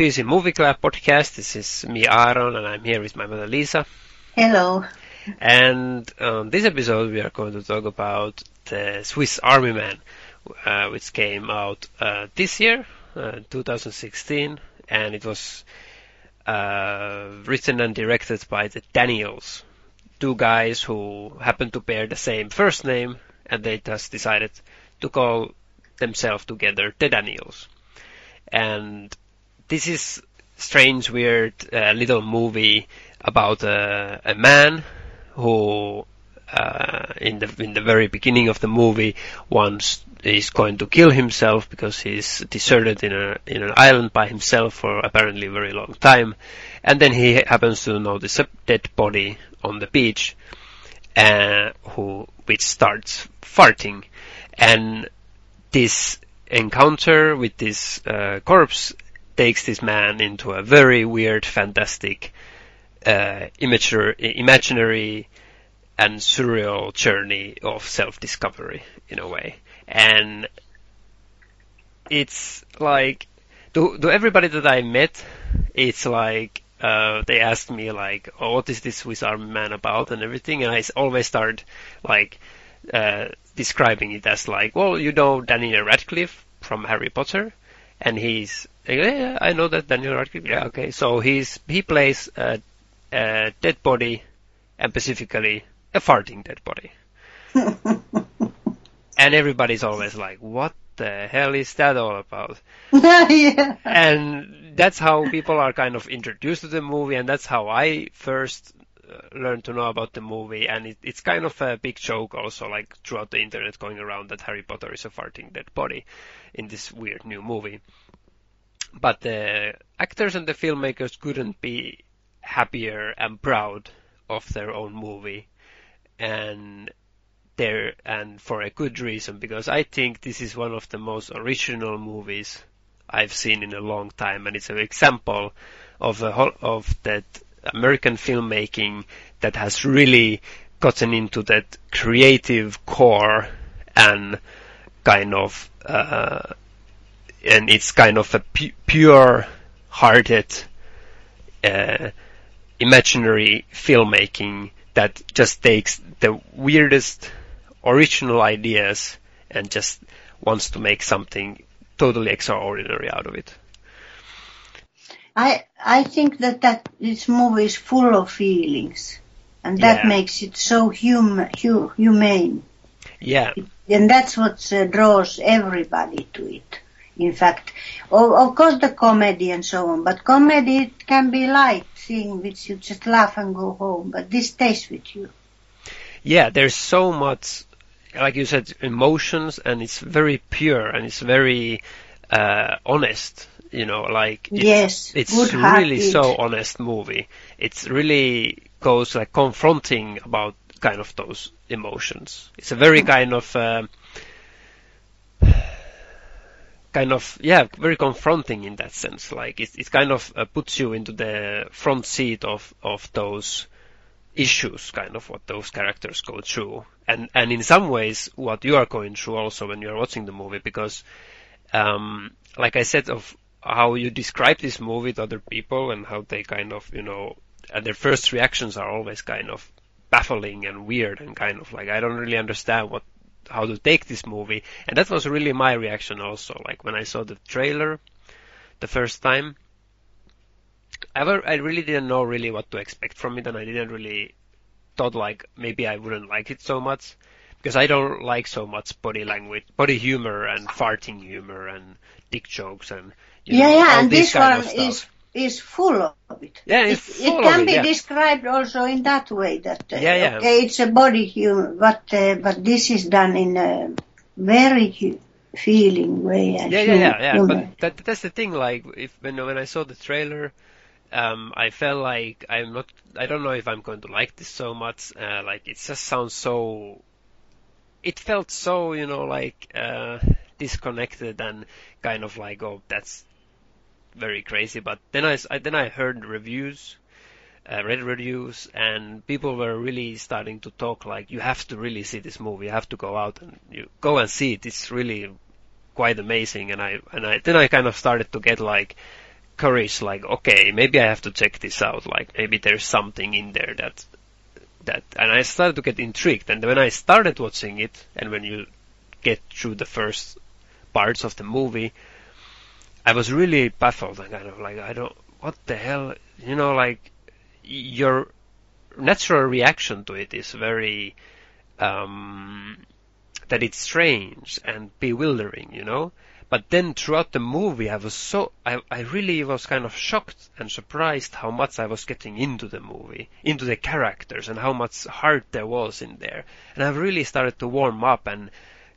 the PC Movie Club podcast. This is me, Aaron, and I'm here with my mother, Lisa. Hello. And on this episode, we are going to talk about the Swiss Army Man, uh, which came out uh, this year, uh, 2016, and it was uh, written and directed by the Daniels, two guys who happen to bear the same first name, and they just decided to call themselves together the Daniels. And this is strange, weird uh, little movie about a, a man who, uh, in the in the very beginning of the movie, wants is going to kill himself because he's deserted in a in an island by himself for apparently a very long time, and then he happens to notice a dead body on the beach, uh, who which starts farting, and this encounter with this uh, corpse takes this man into a very weird, fantastic, uh, imaginary, imaginary and surreal journey of self-discovery in a way. And it's like, to, to everybody that I met, it's like, uh, they asked me like, oh, what is this Army Man about and everything, and I always start like, uh, describing it as like, well, you know Daniel Radcliffe from Harry Potter, and he's, yeah, I know that Daniel Radcliffe, yeah, okay, so he's, he plays a, a dead body, and specifically a farting dead body. and everybody's always like, what the hell is that all about? yeah. And that's how people are kind of introduced to the movie, and that's how I first uh, learned to know about the movie. And it, it's kind of a big joke also, like throughout the internet going around that Harry Potter is a farting dead body in this weird new movie. But the actors and the filmmakers couldn't be happier and proud of their own movie. And there, and for a good reason, because I think this is one of the most original movies I've seen in a long time, and it's an example of a whole, of that American filmmaking that has really gotten into that creative core and kind of uh, and it's kind of a pu- pure hearted uh, imaginary filmmaking that just takes the weirdest original ideas and just wants to make something totally extraordinary out of it. I I think that that this movie is full of feelings, and that Yeah. makes it so hum, hu, humane, Yeah, and that's what uh, draws everybody to it. In fact, of, of course the comedy and so on, but comedy it can be light thing which you just laugh and go home, but this stays with you. yeah, there's so much, like you said, emotions, and it's very pure and it's very uh, honest. You know, like it's, Yes, it's really so honest movie. It's really goes like confronting about kind of those emotions. It's a very kind of. Um, kind of yeah very confronting in that sense. Like it, it kind of uh, puts you into the front seat of of those issues kind of what those characters go through. And and in some ways what you are going through also when you're watching the movie because um like I said of how you describe this movie to other people and how they kind of you know and their first reactions are always kind of baffling and weird and kind of like I don't really understand what how to take this movie and that was really my reaction also like when I saw the trailer the first time I, were, I really didn't know really what to expect from it and I didn't really thought like maybe I wouldn't like it so much because I don't like so much body language, body humor and farting humor and dick jokes and you yeah, know, yeah, all and this one of stuff. is is full of it. Yeah, it's it, full it of can it, be yeah. described also in that way that uh, Yeah, yeah. okay, it's a body humor, but uh, but this is done in a very hu- feeling way. Yeah, yeah, yeah, yeah. But that, that's the thing. Like, if when when I saw the trailer, um, I felt like I'm not. I don't know if I'm going to like this so much. Uh, like, it just sounds so. It felt so, you know, like uh, disconnected and kind of like, oh, that's very crazy. But then I, I- then I heard reviews, uh, read reviews, and people were really starting to talk like, you have to really see this movie. You have to go out and you go and see it. It's really quite amazing. And I and I then I kind of started to get like courage, like, okay, maybe I have to check this out. Like, maybe there's something in there that that, and I started to get intrigued. And when I started watching it, and when you get through the first parts of the movie, I was really baffled and kind of like, I don't, what the hell, you know, like your natural reaction to it is very um, that it's strange and bewildering, you know. But then throughout the movie, I was so I I really was kind of shocked and surprised how much I was getting into the movie, into the characters, and how much heart there was in there. And I've really started to warm up and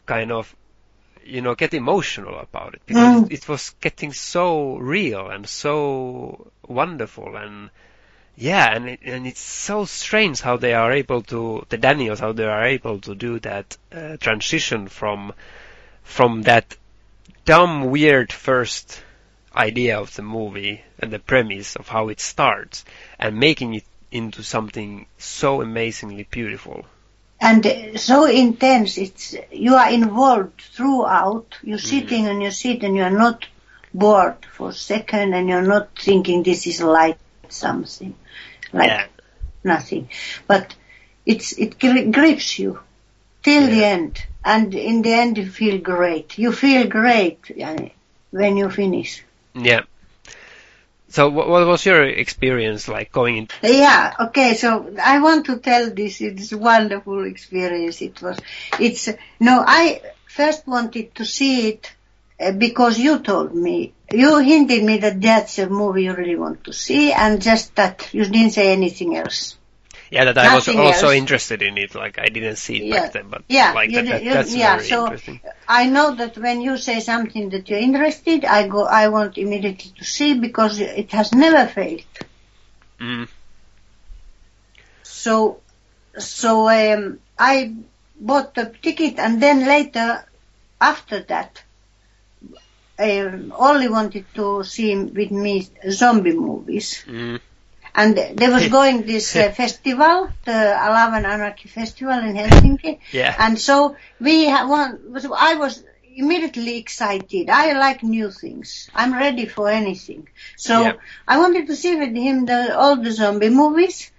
kind of you know get emotional about it because Mm. it, it was getting so real and so wonderful and yeah, and it, and it's so strange how they are able to the Daniels how they are able to do that uh, transition from from that dumb weird first idea of the movie and the premise of how it starts and making it into something so amazingly beautiful. And so intense. It's you are involved throughout. You're mm. sitting on your seat and you are not bored for a second, and you're not thinking this is like something, like yeah. nothing. But it's it gri- grips you till the end, and in the end you feel great. You feel great when you finish. Yeah. So what, was your experience like going in? Yeah, okay, so I want to tell this, it's a wonderful experience it was. It's, no, I first wanted to see it uh, because you told me, you hinted me that that's a movie you really want to see and just that you didn't say anything else. Yeah, that I was Nothing also else. interested in it. Like I didn't see it Yeah. back then, but Yeah, like you that, that you- that's yeah, very so interesting. I know that when you say something that you're interested, I go, I want immediately to see because it has never failed. Mm. So, so um, I bought the ticket, and then later, after that, um, Olli wanted to see with me zombie movies, Mm. And there was going this uh, festival, the Love and Anarchy Festival in Helsinki, Yeah. and so we ha- one. so I was immediately excited. I like new things. I'm ready for anything. So Yeah. I wanted to see with him the all the zombie movies,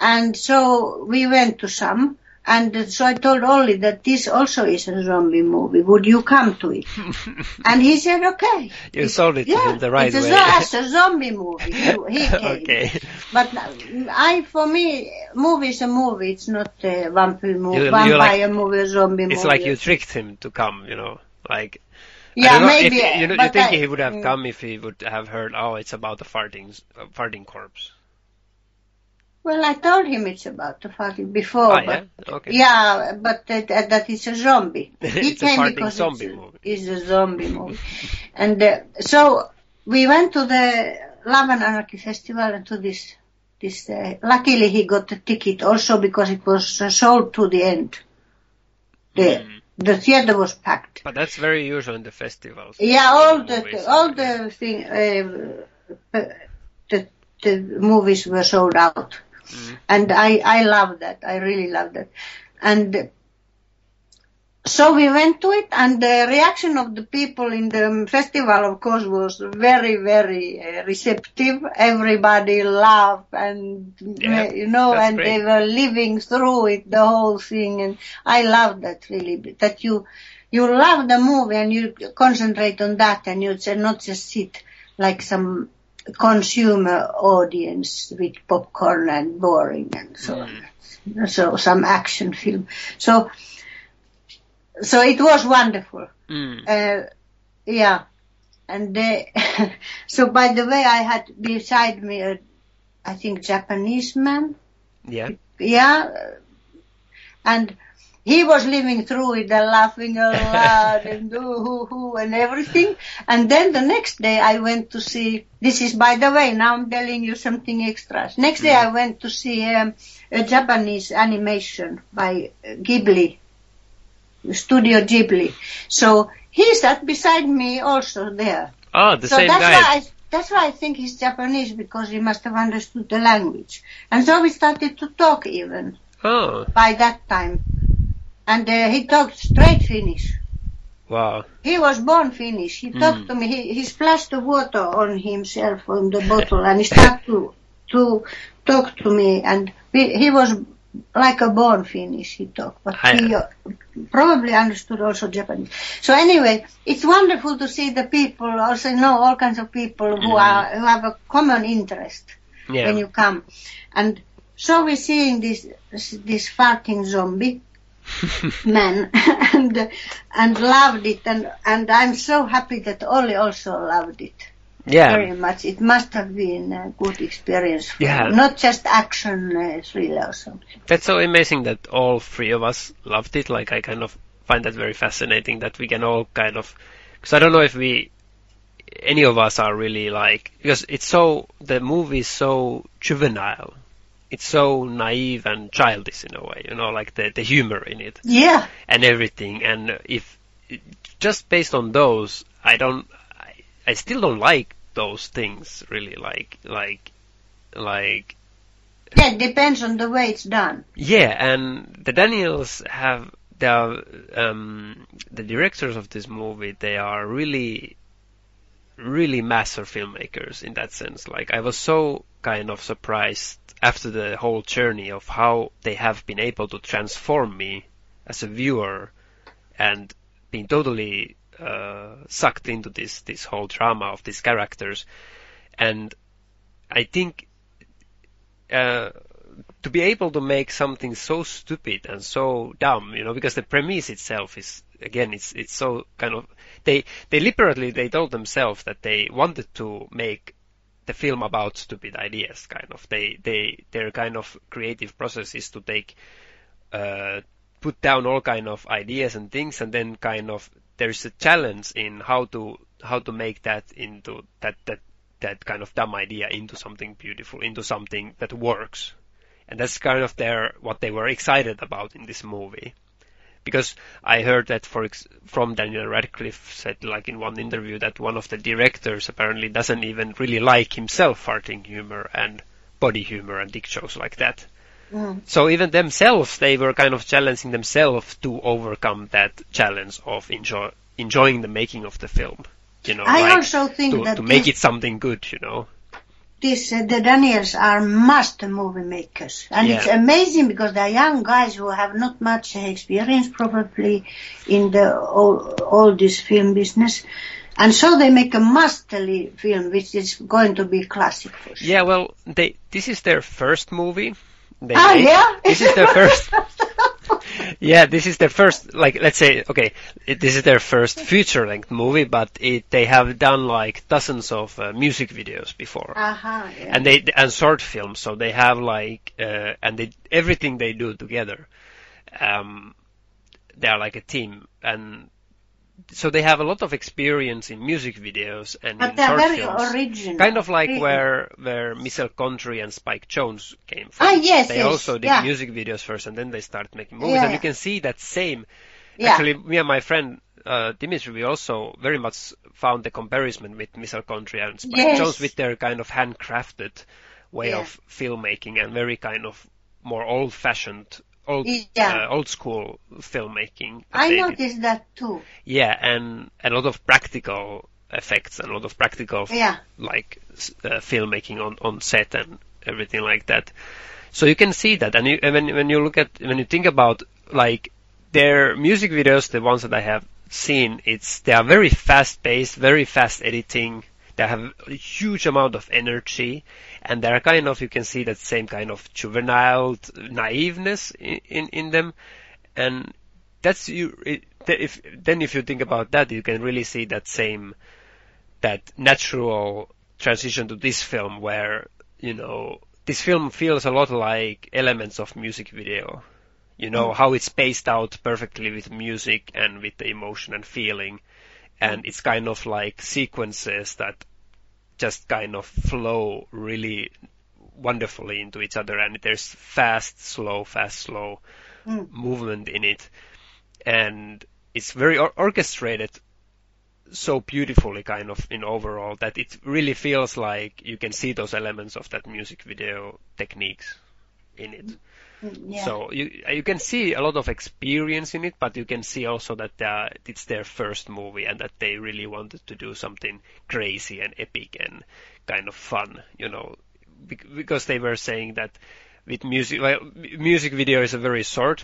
and so we went to some. And so I told Olli that this also is a zombie movie. Would you come to it? and he said, okay. You sold it to yeah, him the right it's way. it's a zombie movie. He came. okay. But I, for me, movie is a movie. It's not a vampire movie, You- you vampire like- movie, a zombie movie. It's like you tricked him to come, you know, like. Yeah, know maybe. If, you, know, you think I- he would have mm. come if he would have heard, oh, it's about the farting, uh, farting corpse. Well, I told him it's about the farting before, Ah, but yeah? Okay. yeah, but that, that, that it's a zombie. He It's a came because zombie it's, movie. It's a zombie movie, and uh, so we went to the Love and Anarchy Festival and to this. This uh, luckily he got the ticket also because it was uh, sold to the end. The Mm. the theater was packed. But that's very usual in the festivals. Yeah, all Movies. the all the thing uh, uh, the the movies were sold out, Mm. and I I love that. I really love that, and so we went to it, and the reaction of the people in the festival, of course, was very very uh, receptive. Everybody laughed, and Yeah, you know, and great. they were living through it, the whole thing, and I love that really. That you you love the movie and you concentrate on that and you not just sit like some consumer audience with popcorn and boring and so on. So some action film. So so it was wonderful. Mm. Uh, yeah. And uh, so by the way, I had beside me a, I think Japanese man Yeah. yeah, and he was living through it and laughing a lot and ooh, hoo, hoo, and everything. And then the next day I went to see, this is by the way, now I'm telling you something extra. Next day I went to see um, a Japanese animation by uh, Ghibli, Studio Ghibli. So he sat beside me also there. Oh, the so same that's guy. why I, that's why I think he's Japanese because he must have understood the language. And so we started to talk even Oh, by that time. And uh, he talked straight Finnish. Wow. He was born Finnish. He talked Mm. to me. He, he splashed the water on himself on the bottle and he started to, to talk to me and we, he was like a born Finnish he talked, but I- he uh, probably understood also Japanese. So anyway, it's wonderful to see the people, also know all kinds of people who Mm. are, who have a common interest Yeah. when you come. And so we're seeing this, this farting zombie man and and loved it and and I'm so happy that Olli also loved it yeah. very much. It must have been a good experience for Yeah. you. Not just action uh, thriller or something. That's so amazing that all three of us loved it. Like I kind of find that very fascinating that we can all kind of, because I don't know if we, any of us are really like, because it's so, the movie is so juvenile. It's so naive and childish in a way, you know, like the, the humor in it Yeah. and everything. And if, just based on those, I don't, I, I still don't like those things really, like, like, like, Yeah, it depends on the way it's done. yeah, and the Daniels have they are um, the directors of this movie. They are really, really master filmmakers in that sense. Like I was so kind of surprised after the whole journey of how they have been able to transform me as a viewer and being totally uh, sucked into this this whole drama of these characters. And I think uh, to be able to make something so stupid and so dumb, you know, because the premise itself is again, it's it's so kind of they they deliberately they told themselves that they wanted to make the film about stupid ideas, kind of. They they their kind of creative process is to take uh, put down all kind of ideas and things, and then kind of there's a challenge in how to how to make that into that that that kind of dumb idea into something beautiful, into something that works. And that's kind of their what they were excited about in this movie. Because I heard that for ex- from Daniel Radcliffe said like in one interview that one of the directors apparently doesn't even really like himself farting humor and body humor and dick jokes like that. Mm. So even themselves, they were kind of challenging themselves to overcome that challenge of enjoy, enjoying the making of the film. You know, I like also think to, that to make it something good. You know. This uh, the Daniels are master movie makers, and Yeah. it's amazing because they're young guys who have not much experience probably in the all, all this film business, and so they make a masterly film which is going to be classic. Yeah, well, they this is their first movie. They Ah, made. yeah. This is their first. yeah, this is their first. Like, let's say, okay, it, this is their first feature-length movie, but it, they have done like dozens of uh, music videos before. Aha, yeah. and they and short films so they have like uh, and they everything they do together um they are like a team and so they have a lot of experience in music videos and but in they're short very films original. kind of like where where Michel Gondry and Spike Jonze came from Ah, yes, they yes, also did yeah. music videos first and then they started making movies Yeah. and you can see that same Yeah. Actually, me and my friend uh, Dimitri, we also very much found the comparison with Michel Gondry and Spike Yes. Jonze with their kind of handcrafted way Yeah. of filmmaking and very kind of more old-fashioned, old, Yeah. uh, old school filmmaking. I did. noticed that too. Yeah, and a lot of practical effects and a lot of practical Yeah. like uh, filmmaking on on set and everything like that. So you can see that, and, you, and when when you look at when you think about like their music videos, the ones that I have seen, it's they are very fast paced, very fast editing. They have a huge amount of energy, and they're kind of you can see that same kind of juvenile naiveness in in, in them, and that's you. It, if then if you think about that, you can really see that same that natural transition to this film where you know this film feels a lot like elements of music video. You know mm. how it's spaced out perfectly with music and with the emotion and feeling. And it's kind of like sequences that just kind of flow really wonderfully into each other and there's fast slow fast slow Mm. movement in it and it's very or- orchestrated so beautifully kind of in overall that it really feels like you can see those elements of that music video techniques in it. Yeah. So you you can see a lot of experience in it, but you can see also that uh, it's their first movie and that they really wanted to do something crazy and epic and kind of fun, you know, because they were saying that with music, well, music video is a very short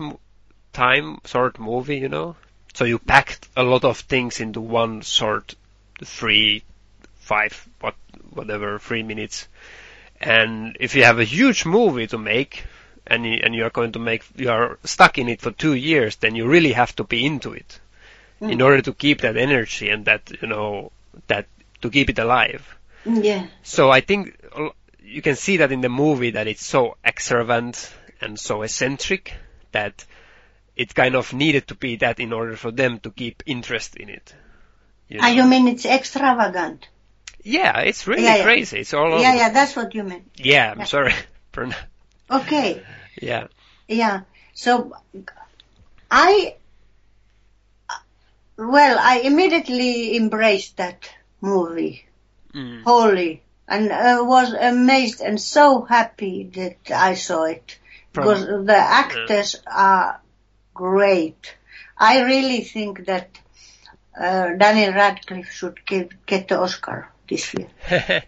time, short movie, you know, so you packed a lot of things into one short three, five, what, whatever, three minutes. And if you have a huge movie to make, and you, and you are going to make, you are stuck in it for two years, then you really have to be into it in Mm. order to keep that energy and that, you know, that, to keep it alive. Yeah. So I think uh, you can see that in the movie that it's so extravagant and so eccentric that it kind of needed to be that in order for them to keep interest in it. You Ah, you mean it's extravagant? Yeah, it's really Yeah, yeah. crazy. It's all over. Yeah, yeah, that's what you meant. Yeah, I'm Yeah. sorry. Okay. Yeah. Yeah. So I, well, I immediately embraced that movie Mm. wholly and uh, was amazed and so happy that I saw it From- because the actors are great. I really think that uh, Daniel Radcliffe should give, get the Oscar this year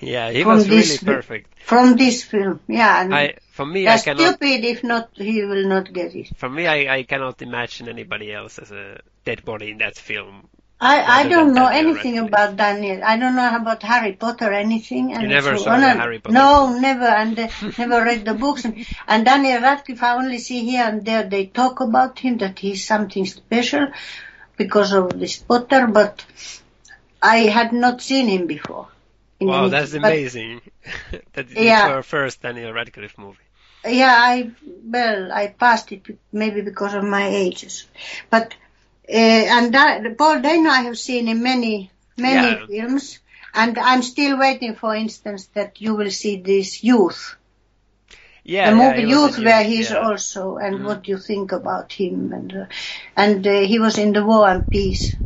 yeah, he From was really this- perfect. from this film. Yeah, and I, for me, I that's cannot. stupid if not he will not get it. For me, I, I cannot imagine anybody else as a dead body in that film. I, I don't know Daniel anything Radcliffe. about Daniel. I don't know about Harry Potter or anything. And You never so saw on and- Harry Potter No, never, and uh, never read the books. And, and Daniel Radcliffe, I only see here and there they talk about him that he's something special because of this Potter, but I had not seen him before. Wow, that's amazing. that is Yeah. your first Daniel Radcliffe movie. Yeah, I well, I passed it maybe because of my ages, but uh, and that, Paul Dano I have seen in many many Yeah. films, and I'm still waiting, for instance, that you will see this Youth, Yeah, the movie was Youth, where Youth, he's yeah. also and Mm. what you think about him, and uh, and uh, he was in the War and Peace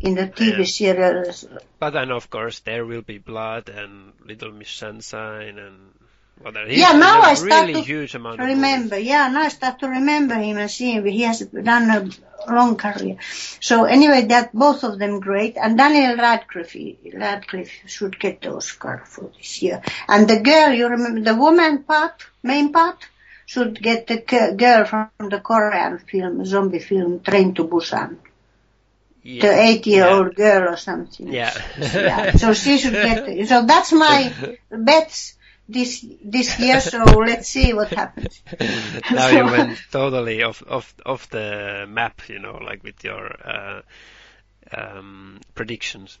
in the TV Yeah. series. But then, of course, there will be blood and Little Miss Sunshine and He's Yeah, now I start really to huge amount of remember. Yeah, now I start to remember him and see him. He has done a long career. So anyway, that both of them great. And Daniel Radcliffe, Radcliffe should get the Oscar for this year. And the girl, you remember the woman part, main part, should get the girl from the Korean film, zombie film, Train to Busan. Yeah. The eight-year-old girl or something. Yeah. Yeah, so she should get. It. So that's my bets this this year. So let's see what happens. now you went totally off off off the map, you know, like with your uh, um, predictions.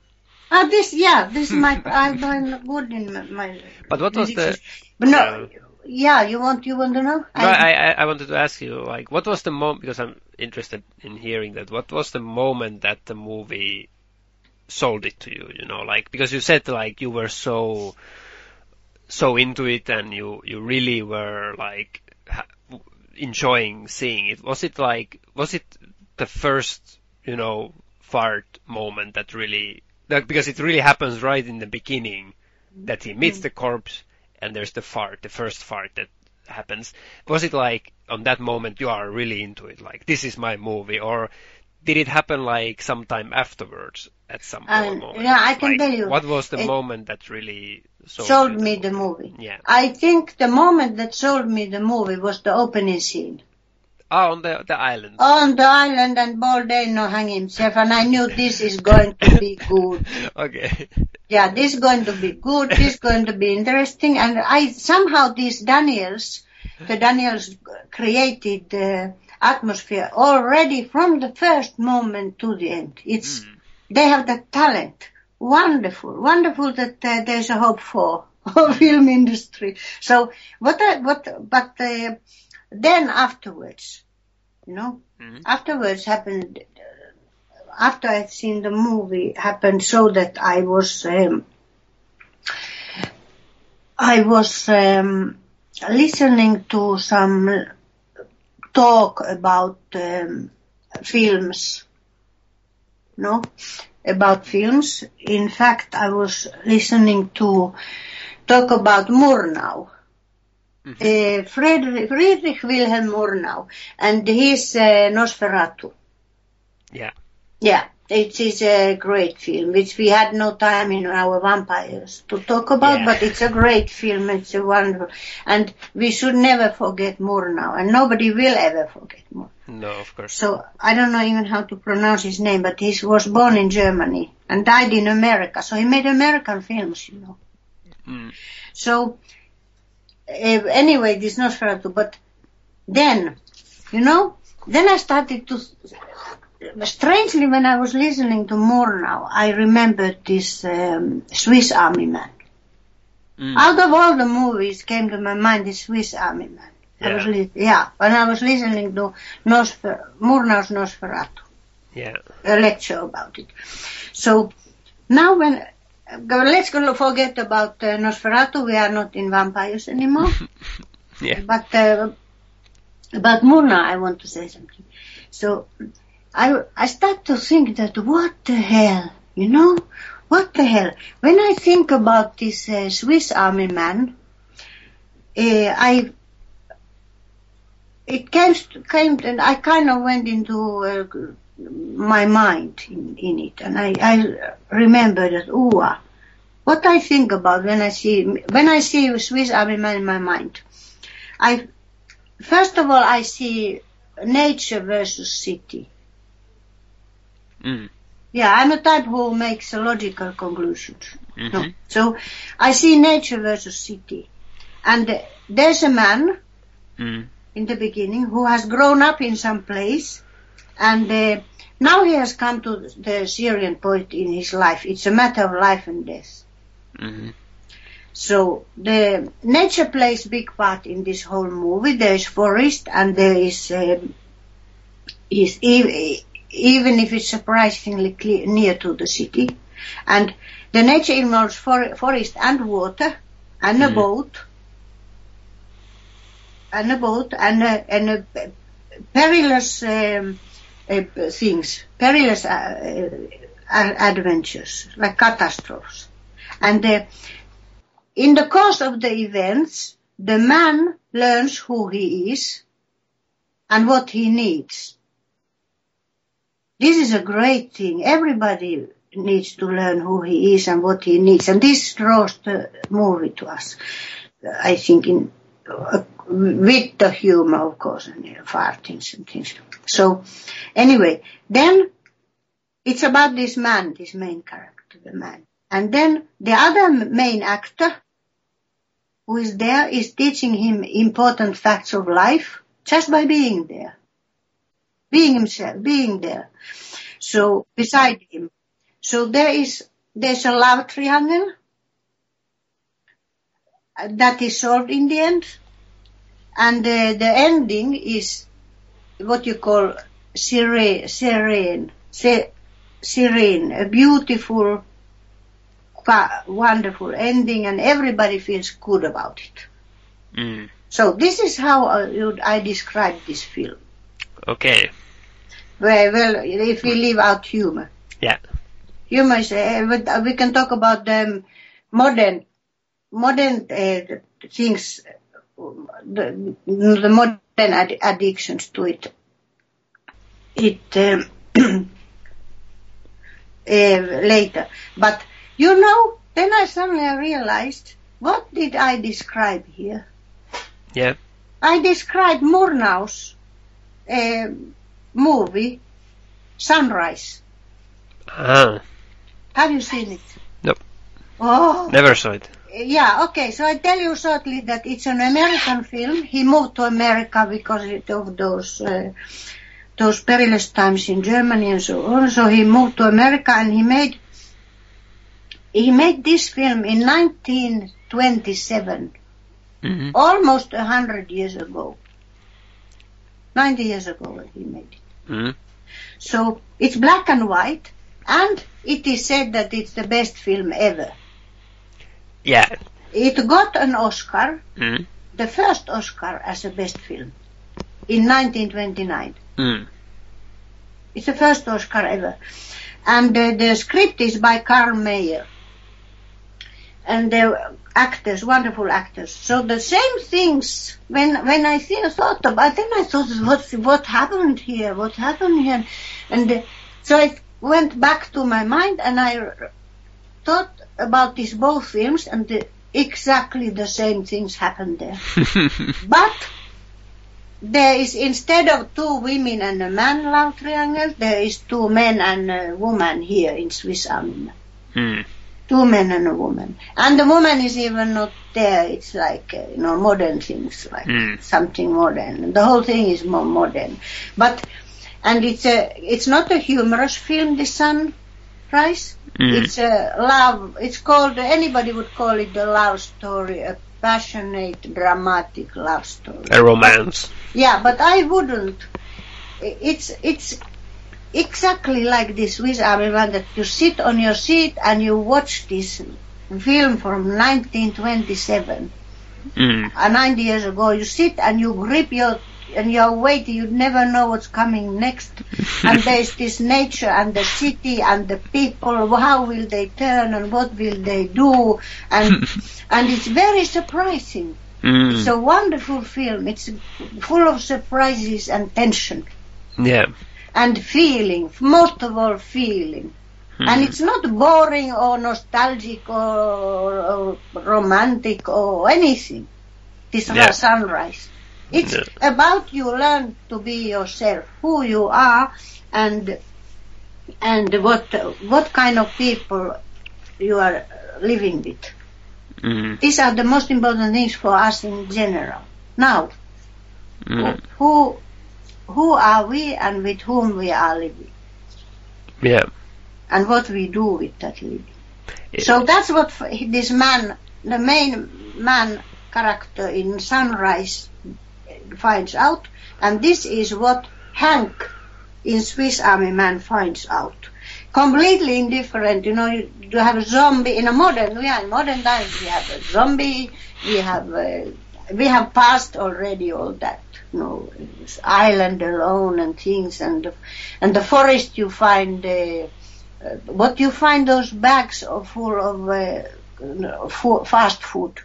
Ah, this yeah, this is my I'm good in my. my But what was the? But no, uh, yeah, you want you want to know? No, I, I I wanted to ask you like what was the moment because I'm interested in hearing that. What was the moment that the movie sold it to you? You know, like because you said like you were so so into it and you you really were like ha- enjoying seeing it. Was it like was it the first you know fart moment that really that because it really happens right in the beginning that he meets mm. the corpse and there's the fart, the first fart that happens. Was it like on that moment you are really into it, like this is my movie, or did it happen like sometime afterwards at some moment? yeah, I can Like, tell you. What was the moment that really sold, sold me the movie. Yeah. I think the moment that sold me the movie was the opening scene. Ah, on the the island. On the island and Paul Dano hung himself and I knew this is going to be good. Okay. Yeah, this is going to be good, this is going to be interesting and I somehow these Daniels, the Daniels created the atmosphere already from the first moment to the end. It's, they have the talent. Wonderful, wonderful that uh, there's a hope for film industry. So what, I, what, but uh, then afterwards, you know, Mhm. afterwards happened, uh, after I'd seen the movie happened so that I was, um, I was um, listening to some talk about um, films, no, about films. In fact, I was listening to talk about Murnau. uh, Friedrich, Friedrich Wilhelm Murnau, and he's uh, Nosferatu. Yeah. Yeah, it is a great film, which we had no time in our vampires to talk about, Yeah. but it's a great film. It's a wonderful, and we should never forget Murnau, and nobody will ever forget Murnau. No, of course. So I don't know even how to pronounce his name, but he was born in Germany and died in America. So he made American films, you know. Mm. So uh, anyway, this Nosferatu, but then, you know, then I started to, strangely when I was listening to Murnau, I remembered this um, Swiss Army Man. Mm. Out of all the movies came to my mind the Swiss Army Man. I was Yeah. li- yeah, when I was listening to Nosfer- Murnau's Nosferatu Yeah. a lecture about it. So now when let's go forget about uh, Nosferatu. We are not in vampires anymore. Yeah. But uh, about Murnau, I want to say something. So I I start to think that what the hell, you know, what the hell? When I think about this uh, Swiss Army man, uh, I it came came and I kind of went into uh, my mind in, in it, and I I remember that ooh, ah, what I think about when I see when I see Swiss Army man in my mind. I first of all I see nature versus city. Mm. Yeah, I'm a type who makes a logical conclusions. Mhm. No. So I see nature versus city, and there's a man Mm. In the beginning who has grown up in some place, and uh, now he has come to the Syrian point in his life. It's a matter of life and death. Mhm. So the nature plays big part in this whole movie. There is forest and there is um, is e- even if it's surprisingly clear, near to the city, and the nature involves for, forest and water and a Mhm. boat and a boat and a, and a perilous um, uh, things, perilous uh, uh, adventures like catastrophes, and. Uh, in the course of the events, the man learns who he is and what he needs. This is a great thing. Everybody needs to learn who he is and what he needs. And this draws the movie to us. I think in, uh, with the humor, of course, and uh, fartings and things. So anyway, then it's about this man, this main character, the man. And then the other main actor who is there is teaching him important facts of life just by being there. Being himself, being there. So beside him. So there is, there's a love triangle that is solved in the end. And uh, the ending is what you call serene, serene, serene, a beautiful, wonderful ending and everybody feels good about it. Mm. So this is how I, I describe this film. Okay. Well, well, if we leave out humor. Yeah. Humor is, uh, but we can talk about the modern, modern uh, things, the, the modern ad- addictions to it. It um, uh, later, but you know, then I suddenly realized what did I describe here? Yeah. I described Murnau's uh, movie Sunrise. Ah. Have you seen it? Nope. Oh, Never saw it. Yeah, okay. So I tell you shortly that it's an American film. He moved to America because of those uh, those perilous times in Germany and so on. So he moved to America and he made he made this film in 1927, Mhm. almost a hundred years ago. 90 years ago he made it. Mm. So it's black and white, and it is said that it's the best film ever. Yeah. It got an Oscar, Mm. the first Oscar as a best film, in 1929. Mm. It's the first Oscar ever. And uh, the script is by Carl Mayer. and the actors, wonderful actors. So the same things when when I thought about, then I thought, what what happened here? What happened here? And uh, so it went back to my mind and I thought about these both films, and the, exactly the same things happened there. but there is instead of two women and a man love triangle, there is two men and a woman here in Swiss Army. Mm. Two men and a woman, and the woman is even not there. It's like uh, you know modern things, like Mm. something modern. The whole thing is more modern, but and it's a it's not a humorous film. The Sunrise. Mm. It's a love. It's called. Anybody would call it a love story, a passionate, dramatic love story. A romance. Yeah, but I wouldn't. It's it's exactly like this with man that you sit on your seat and you watch this film from 1927, Mm. uh, 90 years ago. You sit and you grip your and you're waiting. You never know what's coming next. and there's this nature and the city and the people. How will they turn and what will they do? And and it's very surprising. Mm. It's a wonderful film. It's full of surprises and tension yeah. and feeling, most of all feeling. And Mm. it's not boring or nostalgic or, or romantic or anything. This Yeah. sunrise. It's Yeah. about you learn to be yourself, who you are, and and what what kind of people you are living with. Mm. These are the most important things for us in general. Now, Mm. who who are we and with whom we are living Yeah. and what we do with that living. Yeah. So that's what this man, the main man character in Sunrise finds out and this is what Hank in Swiss Army Man finds out. Completely indifferent, you know, you, you have a zombie in a modern, we are in modern times, we have a zombie, we have, uh, we have passed already all that, you know, island alone and things and, the- and the forest you find, uh, uh, what you find those bags full of uh, fast food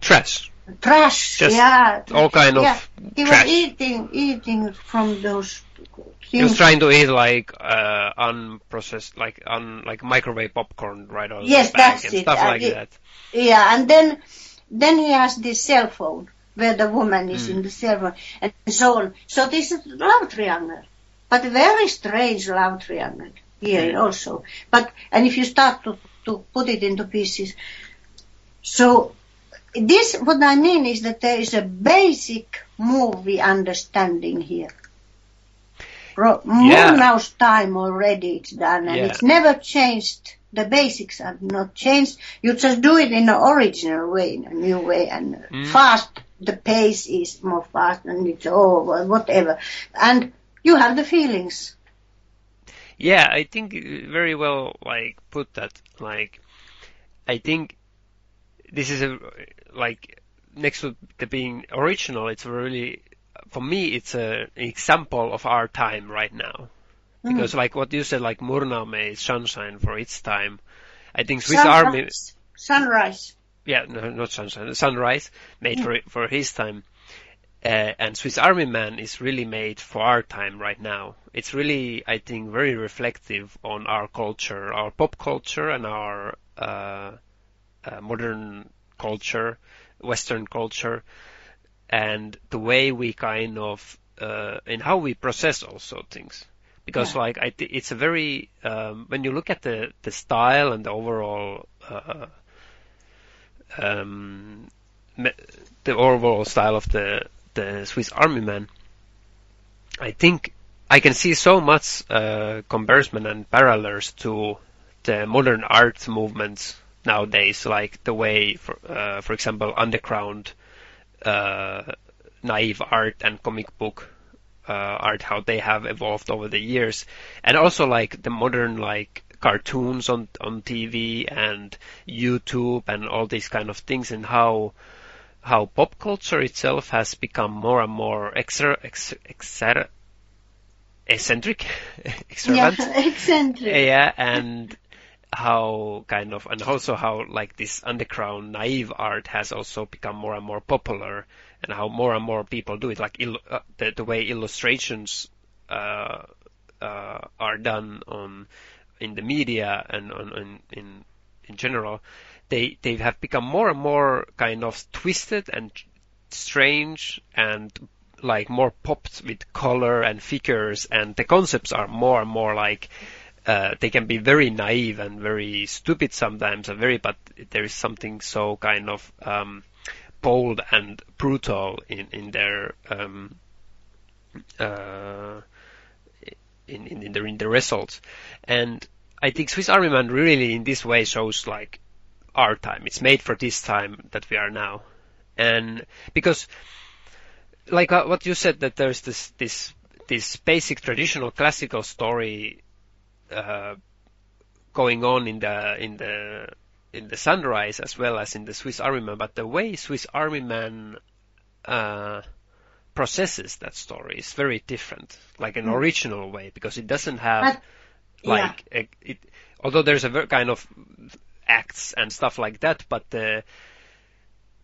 Trash. Trash Just yeah all kind of yeah. he trash. was eating eating from those He was trying to eat like uh, unprocessed, like un like microwave popcorn right On Yes, the bag that's and it. stuff Uh, like it- that. yeah and then then he has this cell phone where the woman is Mm. in the cell phone and so on so this is love triangle but very strange love triangle here Mm. also but and if you start to to put it into pieces so this what I mean is that there is a basic movie understanding here. Ro- Yeah. Murnau's time already it's done and Yeah. it's never changed. The basics are not changed. You just do it in an original way, in a new way and Mm. fast. The pace is more fast and it's wha- whatever. And you have the feelings. Yeah, I think very well like put that. Like, I think this is a like next to the being original, it's really for me it's a, an example of our time right now. Mm. Because like what you said, like Murnau made Sunshine for its time. I think Swiss Army, Sunrise. Sunrise. yeah, no, not Sunshine, Sunrise made for for his time. Uh, and Swiss Army Man is really made for our time right now. It's really, I think, very reflective on our culture, our pop culture, and our uh, uh, modern culture, Western culture, and the way we kind of, uh, in how we process also things. Because, Yeah. like, I th- it's a very um, when you look at the the style and the overall uh, um, me- the overall style of the the Swiss Army man, I think I can see so much uh, comparison and parallels to the modern art movements nowadays, like the way, for, uh, for example, underground uh, naive art and comic book uh, art, how they have evolved over the years, and also like the modern like cartoons on on TV and YouTube and all these kind of things, and how how pop culture itself has become more and more extra, ex, extra, eccentric, extravagant. Yeah, eccentric. Yeah, and how kind of and also how like this underground naive art has also become more and more popular and how more and more people do it. Like il- uh, the, the way illustrations uh, uh, are done on in the media and on, on in in general they they have become more and more kind of twisted and strange and like more popped with color and figures and the concepts are more and more like uh, they can be very naive and very stupid sometimes and very but there is something so kind of um, bold and brutal in in their um, uh, in, in, in in the results. And I think Swiss Army Man really in this way shows like our time. It's made for this time that we are now. And because like uh, what you said that there's this this this basic traditional classical story uh, going on in the in the in the Sunrise as well as in the Swiss Army Man, but the way Swiss Army Man uh, processes that story is very different, like an mm. original way, because it doesn't have like yeah. a, it. Although there's a kind of acts and stuff like that, but the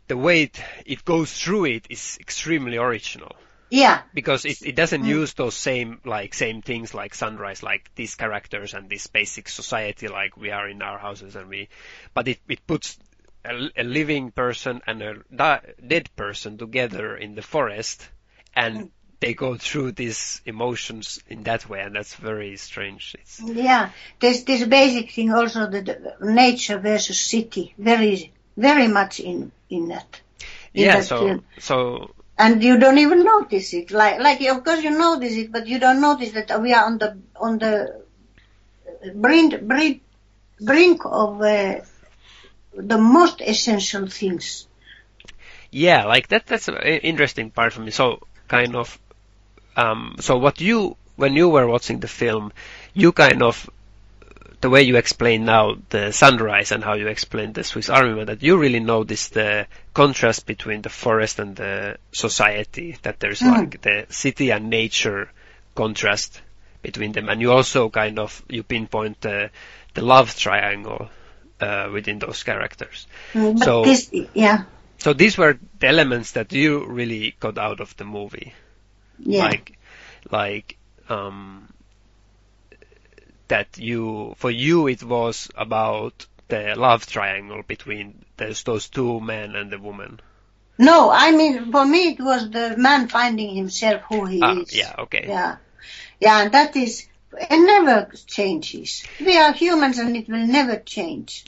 the way it, it goes through it is extremely original. Yeah. Because it, it doesn't mm. use those same, like, same things like Sunrise, like these characters and this basic society like we are in our houses and we, but it, it puts a, a living person and a di- dead person together in the forest and mm. they go through these emotions in that way and that's very strange. It's yeah. There's this basic thing also that nature versus city, very, very much in, in that. In yeah, that so, film. so and you don't even notice it. Like, like of course you notice it, but you don't notice that we are on the on the brink brink brink of uh, the most essential things. Yeah, like that. That's an interesting part for me. So kind of, um, so what you when you were watching the film, you kind of the way you explain now the sunrise and how you explain the Swiss Army Man, that you really notice the contrast between the forest and the society, that there's mm. like the city and nature contrast between them. And you also kind of, you pinpoint the, the love triangle, uh, within those characters. Mm, so, this, yeah. So these were the elements that you really got out of the movie. Yeah. Like, like, um, that you, for you it was about the love triangle between those, those two men and the woman. No, I mean, for me it was the man finding himself who he ah, is. Yeah, okay. Yeah. Yeah, and that is, it never changes. We are humans and it will never change.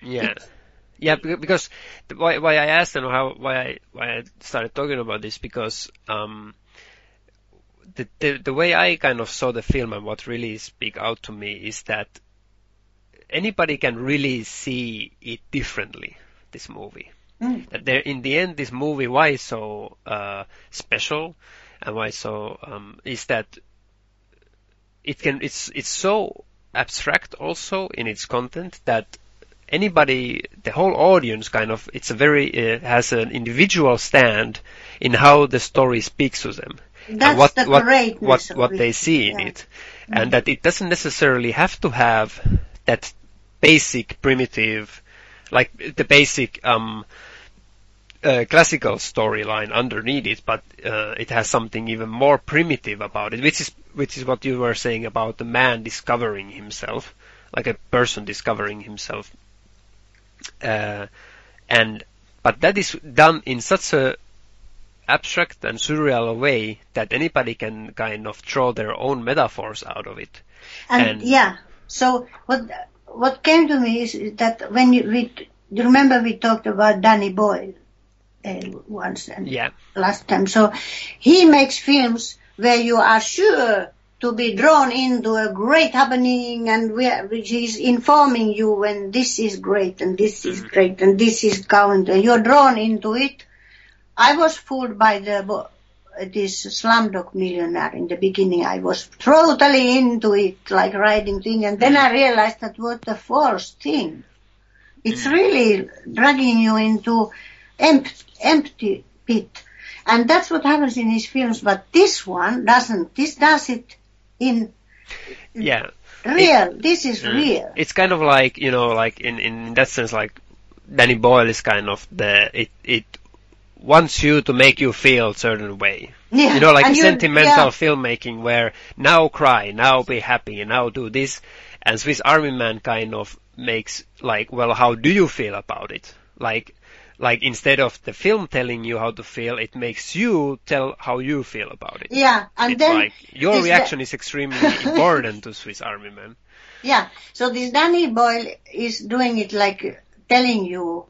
Yeah. It, yeah, because why, why I asked and how why I why I started talking about this because um, the, the, the way I kind of saw the film and what really speak out to me is that anybody can really see it differently. This movie. Mm. That there, in the end, this movie why it's so uh, special and why so um, is that it can it's it's so abstract also in its content that anybody, the whole audience kind of, it's a very, uh, has an individual stand in how the story speaks to them. That's what, the what, what, what they see in it. Mm-hmm. And that it doesn't necessarily have to have that basic primitive, like the basic, um, uh, classical storyline underneath it, but uh, it has something even more primitive about it, which is which is what you were saying about the man discovering himself, like a person discovering himself. Uh, and but that is done in such a abstract and surreal way that anybody can kind of draw their own metaphors out of it. And, and yeah, so what what came to me is that when you we, you remember we talked about Danny Boyle uh, once and yeah. last time. So he makes films where you are sure to be drawn into a great happening and where, which is informing you when this is great and this is mm-hmm. great and this is count and you're drawn into it I was fooled by the this Slumdog Millionaire in the beginning. I was totally into it, like writing thing, and then I realized that was a false thing. It's mm. really dragging you into empty, empty pit. And that's what happens in his films, but this one doesn't. This does it in... Yeah. real. this is Mm. real. It's kind of like you know, like in in that sense, like Danny Boyle is kind of the it it wants you to make you feel a certain way. Yeah. You know, like sentimental yeah. filmmaking where now cry, now be happy, now do this. And Swiss Army Man kind of makes like, well, how do you feel about it? Like, like instead of the film telling you how to feel, it makes you tell how you feel about it. Yeah, and it's then like your reaction is extremely important to Swiss Army Man. Yeah. So this Danny Boyle is doing it like telling you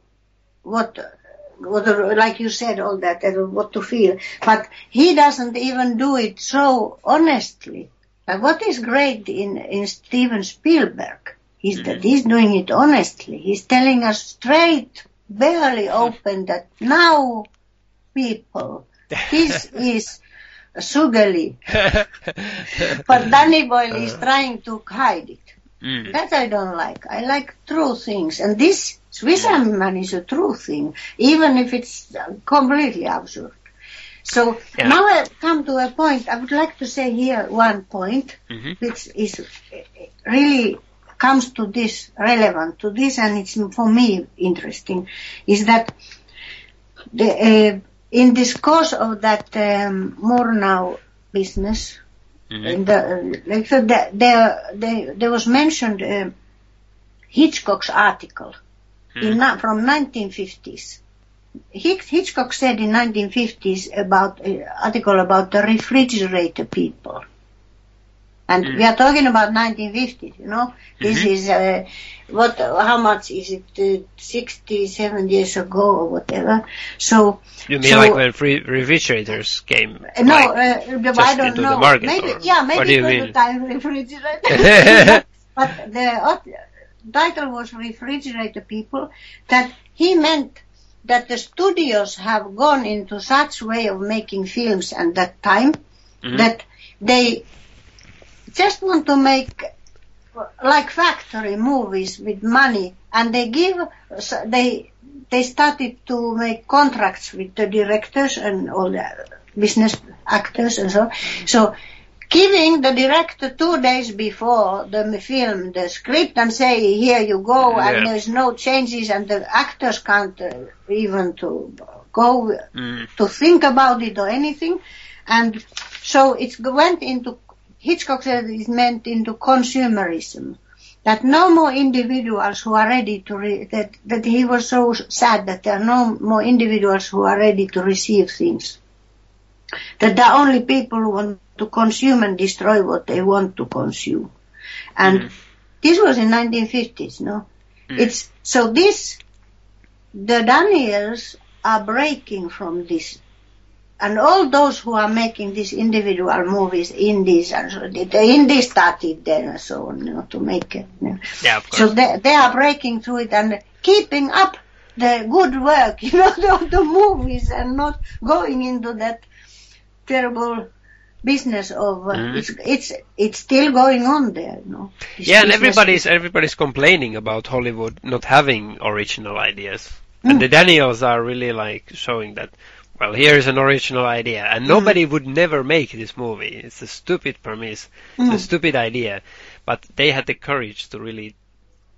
what, like you said, all that, uh, what to feel. But he doesn't even do it so honestly. Like what is great in, in Steven Spielberg is that he's doing it honestly. He's telling us straight, barely open that now people, this is sugary. But Danny Boyle is trying to hide it. Mm. That I don't like. I like true things. And this Swiss Army Man is a true thing, even if it's uh, completely absurd. So Yeah. now I come to a point, I would like to say here one point, Mhm. which is uh, really comes to this, relevant to this, and it's for me interesting, is that the, uh, in this course of that um, now business, Mhm. the, like so the, there was mentioned uh, Hitchcock's article in, from 1950s. Hitchcock said in 1950s about uh, article about the refrigerator people. And we are talking about 1950s, you know. This Mhm. is uh, what? How much is it? Uh, 67 years ago or whatever. So You mean so- like when free refrigerators came? uh, No, like- uh, I don't know. market, maybe, or yeah, maybe do you it was mean? the time refrigerator. but the uh, title was refrigerator people. That he meant that the studios have gone into such way of making films at that time Mhm. that they just want to make like factory movies with money and they give they they started to make contracts with the directors and all the business actors and so so giving the director two days before the film the script and say here you go Yeah. and there's no changes and the actors can't uh, even to go Mm. to think about it or anything. And so it went into, Hitchcock said it meant into consumerism. That no more individuals who are ready to, re- that, that he was so sad that there are no more individuals who are ready to receive things. That there are only people who want to consume and destroy what they want to consume. And Mhm. this was in 1950s, no? Mm. It's, so this, the Daniels are breaking from this. And all those who are making these individual movies, indies, and so, the the indies started then and so on, you know, to make it. you know. Yeah, of course. So they, they are breaking through it and keeping up the good work, you know, the, the movies and not going into that terrible business of, uh, Mhm. it's, it's, it's still going on there, you know. This yeah, and everybody's everybody's complaining about Hollywood not having original ideas. Mm. And the Daniels are really like showing that well, here's an original idea and nobody would never make this movie. It's a stupid premise. It's a Mm. stupid idea. But they had the courage to really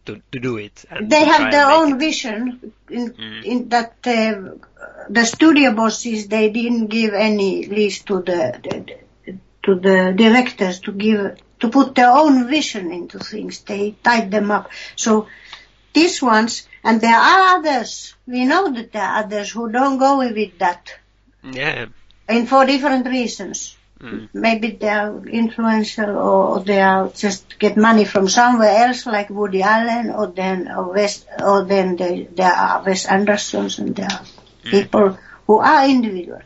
to, to do it they have their own it. vision in, Mm. in that uh, the studio bosses they didn't give any lease to the, the, the to the directors to give to put their own vision into things they tied them up so these ones and there are others we know that there are others who don't go with that Yeah. and for different reasons Mm. maybe they are influential or they are just get money from somewhere else like Woody Allen or then or West or then they, there are Wes Andersons and there are people who are individual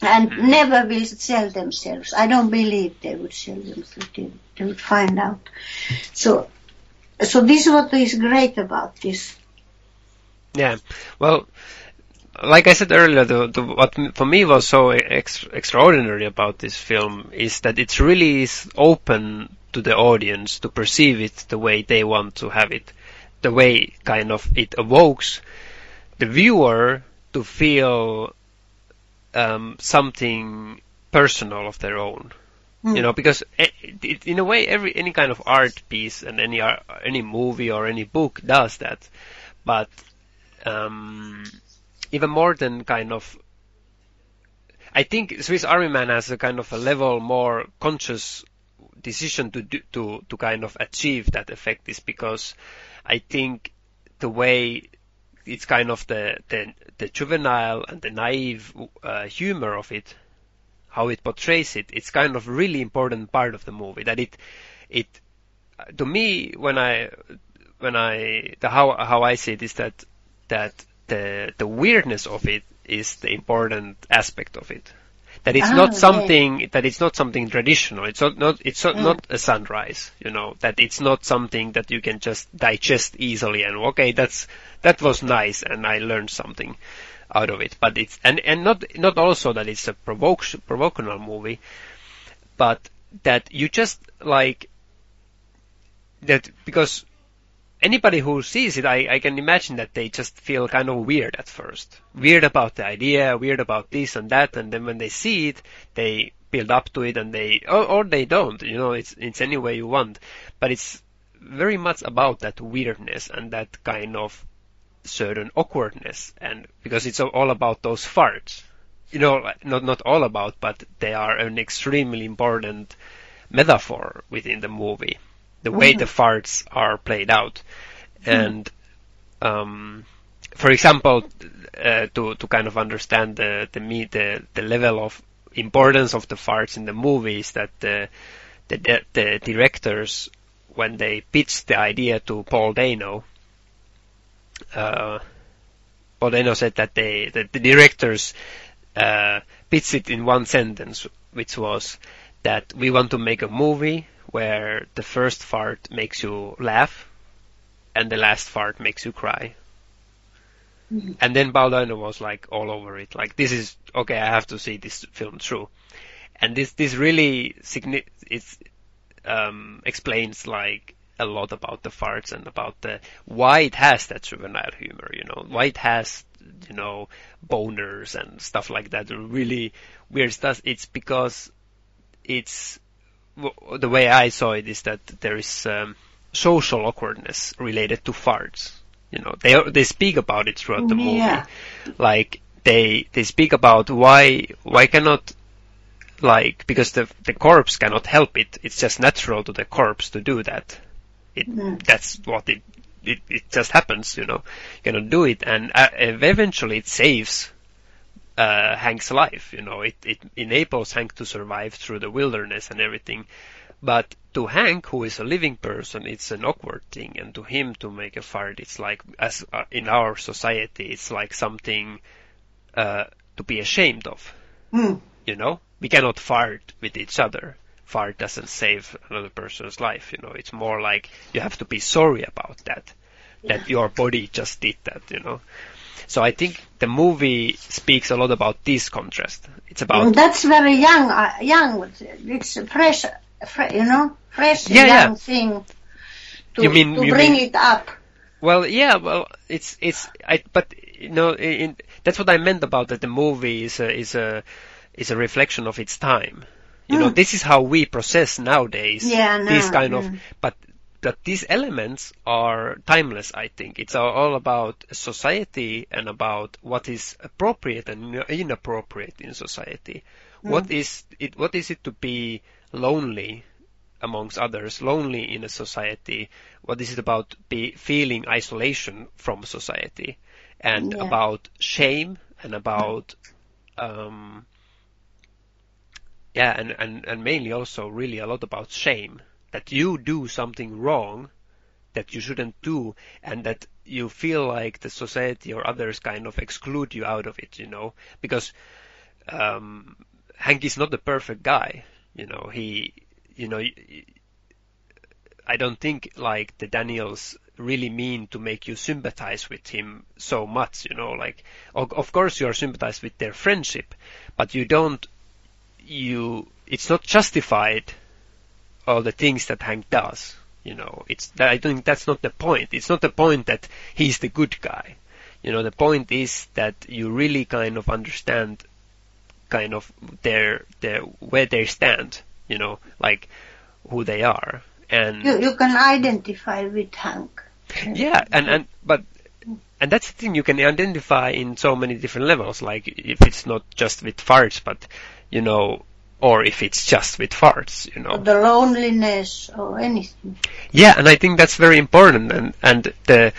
and never will sell themselves. I don't believe they would sell themselves. They, they would find out. So, so this is what is great about this. Yeah. Well, like I said earlier, the, the, what for me was so ex- extraordinary about this film is that it really is open to the audience to perceive it the way they want to have it, the way kind of it evokes the viewer to feel um, something personal of their own. You know, because it, it, in a way, every any kind of art piece and any art, any movie or any book does that, but um, even more than kind of I think Swiss Army Man has a kind of a level more conscious decision to do, to to kind of achieve that effect is because I think the way it's kind of the the, the juvenile and the naive uh, humor of it, how it portrays it, it's kind of really important part of the movie that it it to me when I when I the how how I see it is that that the the weirdness of it is the important aspect of it. That it's Ah, not yeah. something that it's not something traditional. It's not, not it's not, Mm. not a sunrise. You know that it's not something that you can just digest easily and okay that's that was nice and I learned something out of it. But it's and and not not also that it's a provoke provocational movie, but that you just like that because anybody who sees it, I, I can imagine that they just feel kind of weird at first. Weird about the idea, weird about this and that, and then when they see it, they build up to it and they, or, or they don't, you know, it's, it's any way you want. But it's very much about that weirdness and that kind of certain awkwardness and because it's all about those farts. You know, not, not all about, but they are an extremely important metaphor within the movie. The way Mhm. the farts are played out. And, um, for example, uh, to, to kind of understand the, the, me, the, the level of importance of the farts in the movies that the, the, the directors, when they pitched the idea to Paul Dano, uh, Paul Dano said that they, that the directors, uh, pitched it in one sentence, which was that we want to make a movie where the first fart makes you laugh and the last fart makes you cry. Mhm. And then Paul Dano was like all over it, like this is okay. I have to see this film through, and this this really signi- it's um, explains like a lot about the farts and about the why it has that juvenile humor. You know why it has you know boners and stuff like that. Really weird stuff. It's because it's the way I saw it is that there is um, social awkwardness related to farts. You know, they they speak about it throughout the movie. Yeah. Like they they speak about why why cannot like because the the corpse cannot help it. It's just natural to the corpse to do that. It Mm. that's what it it, it just happens. You know, you cannot do it, and uh, eventually it saves uh, Hank's life. You know, it, it enables Hank to survive through the wilderness and everything. But to Hank, who is a living person, it's an awkward thing, and to him to make a fart, it's like as uh, in our society, it's like something uh, to be ashamed of. Mm. You know, we cannot fart with each other. Fart doesn't save another person's life. You know, it's more like you have to be sorry about that, that your body just did that. You know. So I think the movie speaks a lot about this contrast. It's about Mm, That's very young, uh, young. It's fresh, fre- you know, fresh Yeah, young yeah. thing to, You mean- to you bring mean- it up. Well, yeah, well, it's it's I but you know in, that's what I meant about that the movie is a is a is a reflection of its time. You know, Mm. this is how we process nowadays. Yeah, no, kind of mm. but that these elements are timeless. I think it's all, about society and about what is appropriate and inappropriate in society. What is it? What is it to be lonely amongst others, lonely in a society? What is it about be feeling isolation from society, and Yeah. about shame and about um, yeah, and, and and mainly also really a lot about shame that you do something wrong that you shouldn't do, and that you feel like the society or others kind of exclude you out of it, you know, because um, Hank is not the perfect guy. You know, he, you know, I don't think like the Daniels really mean to make you sympathize with him so much. You know, like of, course you are sympathized with their friendship, but you don't. You, it's not justified. All the things that Hank does. You know, it's that I think that's not the point. It's not the point that he's the good guy. You know, the point is that you really kind of understand kind of their their where they stand you know, like who they are. And you, you can identify with Hank. Yeah, and, and, but, and that's the thing, you can identify in so many different levels, like if it's not just with farts, but, you know, or if it's just with farts, you know. Or the loneliness or anything. Yeah, and I think that's very important, and, and the,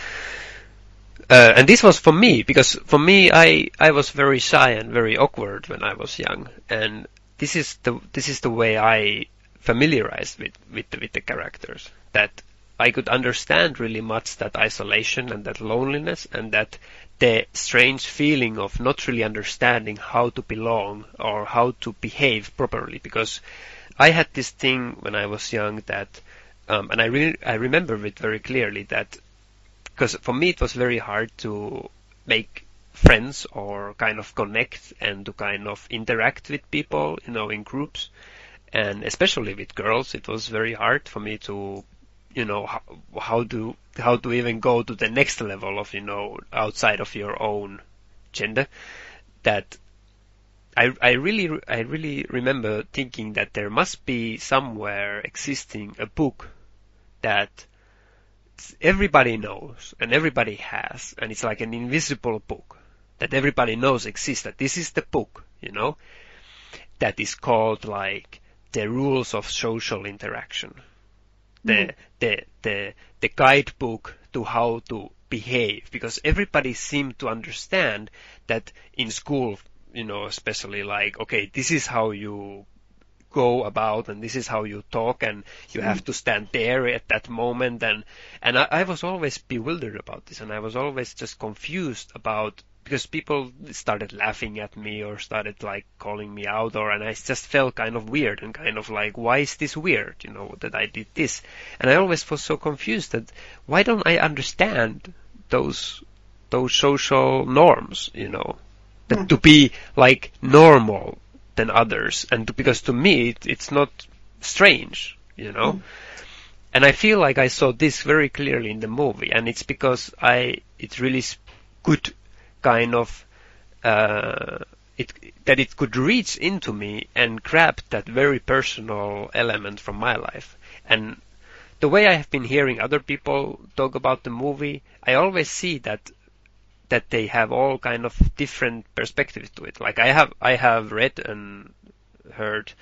uh, and this was for me because for me I I was very shy and very awkward when I was young, and this is the this is the way I familiarized with with the, with the characters that I could understand really much that isolation and that loneliness and that the strange feeling of not really understanding how to belong or how to behave properly because I had this thing when I was young that um, and I really I remember it very clearly that because for me it was very hard to make friends or kind of connect and to kind of interact with people, you know, in groups. And especially with girls, it was very hard for me to, you know, how, how to, how to even go to the next level of, you know, outside of your own gender. That I, I really, I really remember thinking that there must be somewhere existing a book that everybody knows and everybody has, and it's like an invisible book that everybody knows exists. That this is the book, you know, that is called like the rules of social interaction, the mm. the the the guidebook to how to behave, because everybody seemed to understand that in school, you know, especially like, okay, this is how you go about and this is how you talk and you have to stand there at that moment and and I, I was always bewildered about this and I was always just confused about because people started laughing at me or started like calling me out or and I just felt kind of weird and kind of like why is this weird you know that I did this and I always was so confused that why don't I understand those those social norms you know that mm. to be like normal than others, and to, because to me it, it's not strange, you know. Mm. And I feel like I saw this very clearly in the movie, and it's because I it really could kind of uh, it that it could reach into me and grab that very personal element from my life. And the way I have been hearing other people talk about the movie, I always see that that they have all kind of different perspectives to it. Like I have I have read and heard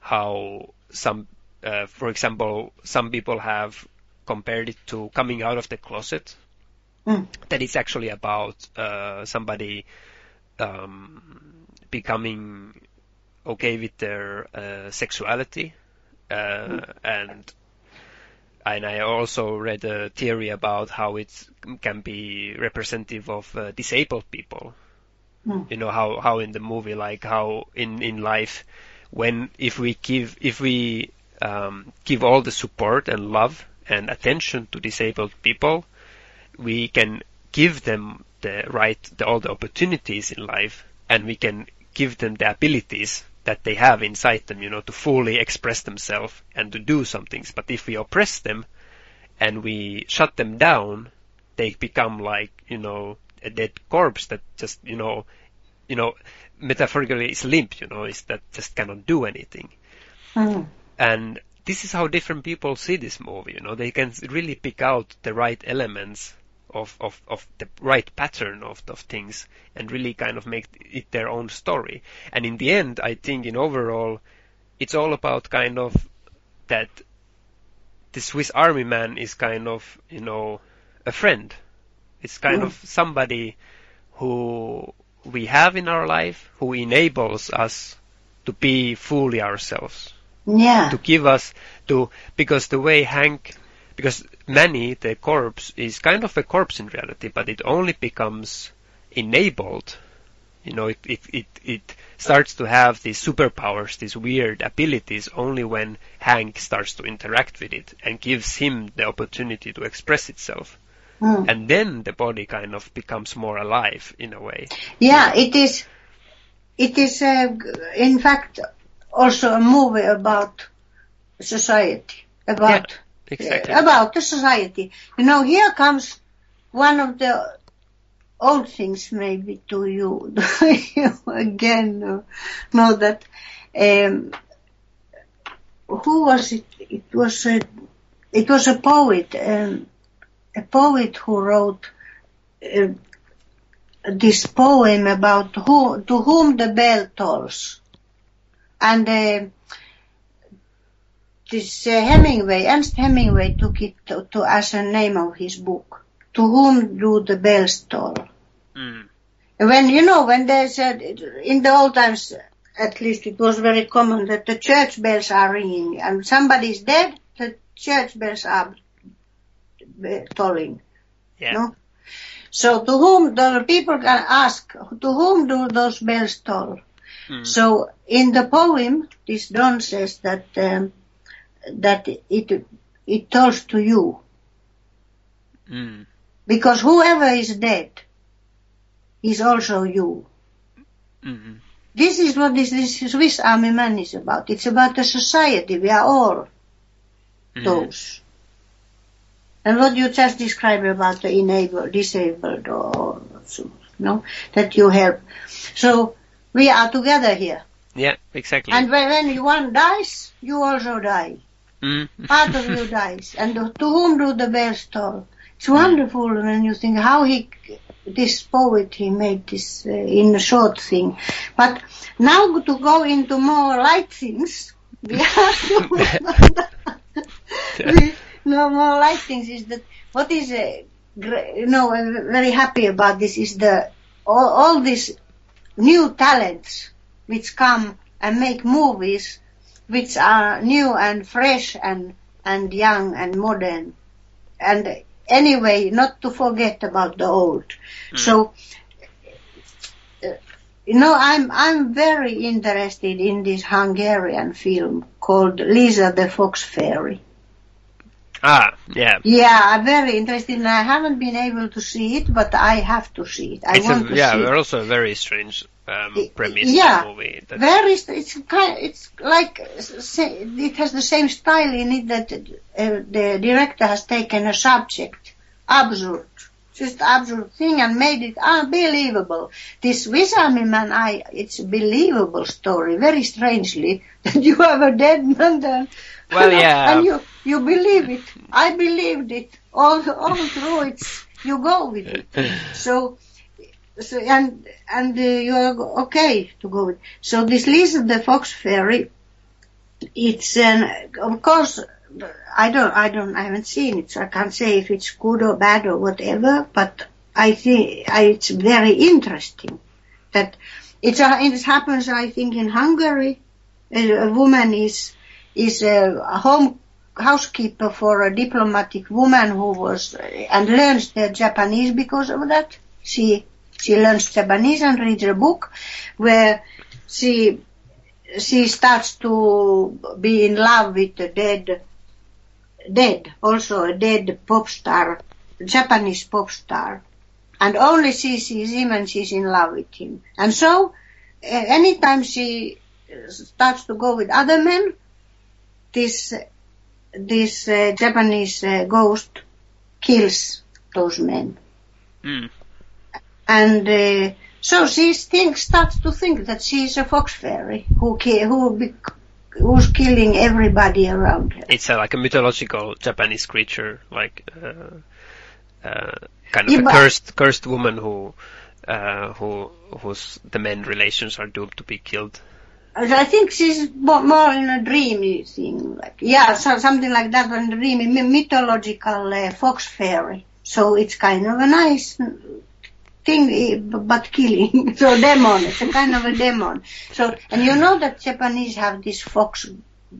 how some, uh, for example, some people have compared it to coming out of the closet. Mm. That it's actually about uh, somebody um, becoming okay with their uh, sexuality uh, mm. and and I also read a theory about how it can be representative of uh, disabled people. Mm. You know how how in the movie, like how in in life, when if we give if we um, give all the support and love and attention to disabled people, we can give them the right, the, all the opportunities in life, and we can give them the abilities that they have inside them, you know, to fully express themselves and to do some things. But if we oppress them and we shut them down, they become like, you know, a dead corpse that just, you know, you know, metaphorically is limp, you know, is that just cannot do anything. Mm. And this is how different people see this movie, you know, they can really pick out the right elements of, of, of the right pattern of, of things and really kind of make it their own story. And in the end, I think in overall, it's all about kind of that the Swiss Army man is kind of, you know, a friend. It's kind mm. of somebody who we have in our life who enables us to be fully ourselves. Yeah. To give us to because the way Hank because Manny, the corpse, is kind of a corpse in reality, but it only becomes enabled. You know, it, it, it, it starts to have these superpowers, these weird abilities only when Hank starts to interact with it and gives him the opportunity to express itself. Mm. And then the body kind of becomes more alive in a way. Yeah, it is, it is, uh, in fact, also a movie about society, about yeah exactly. about the society. You know, here comes one of the old things maybe to you, you again know, that um, who was it? It was a, it was a poet, um, a poet who wrote uh, this poem about who, to whom the bell tolls. And uh, this uh, Hemingway, Ernst Hemingway took it to, to, as a name of his book. To whom do the bells toll? Mm. When, you know, when they said, in the old times, at least it was very common that the church bells are ringing and somebody is dead, the church bells are tolling. Yeah. No? So to whom, the people can ask, to whom do those bells toll? Mm. So in the poem, this Donne says that, um, that it, it tolls to you. Mm. Because whoever is dead is also you. Mm. This is what this, this Swiss Army Man is about. It's about a society. We are all Mm. those. And what you just described about the enabled, disabled or, so, no, that you help. So we are together here. Yeah, exactly. And when, when one dies, you also die. Mm. Part of you dies. And to whom do the bells toll? It's wonderful when you think how he, this poet, he made this uh, in a short thing. But now to go into more light things, we have to, we, no more light things is that what is, uh, gr- you know, I'm very happy about this is the, all, all these new talents which come and make movies which are new and fresh and, and young and modern. And anyway, not to forget about the old. So, uh, you know, I'm, I'm very interested in this Hungarian film called Lisa the Fox Fairy. Ah, yeah. Yeah, I'm very interested and I haven't been able to see it, but I have to see it. I It's want a, to yeah, see it. also a very strange um, premise yeah, of the movie. That, Very, it's kind, it's like, it has the same style in it that uh, the director has taken a subject, absurd, just absurd thing and made it unbelievable. This Swiss Army Man, I, it's a believable story, very strangely, that you have a dead man there. Well, yeah. And you, you believe it. I believed it. All, all through it, you go with it. So, so and and uh, you are okay to go with. So this Lisa the Fox Fairy, it's an of course I don't I don't I haven't seen it, so I can't say if it's good or bad or whatever. But I think I, it's very interesting that it's a, it happens I think in Hungary. A, a woman is is a, a home housekeeper for a diplomatic woman who was and learns the Japanese because of that. She she learns Japanese and reads a book where she she starts to be in love with a dead dead also a dead pop star Japanese pop star. And only she sees him and she's in love with him. And so anytime she starts to go with other men this this uh, Japanese uh, ghost kills those men. Mm. And uh, so she think, starts to think that she's a fox fairy who ki- who who's killing everybody around her. It's a, like a mythological Japanese creature, like uh, uh, kind of Yeah, a cursed cursed woman who uh, who whose the men relations are doomed to be killed. I think she's more in a dreamy thing, like yeah, so something like that, in a dreamy mythological uh, fox fairy. So it's kind of a nice thing, eh, but killing. so demon, it's a kind of a demon. So and you know that Japanese have this fox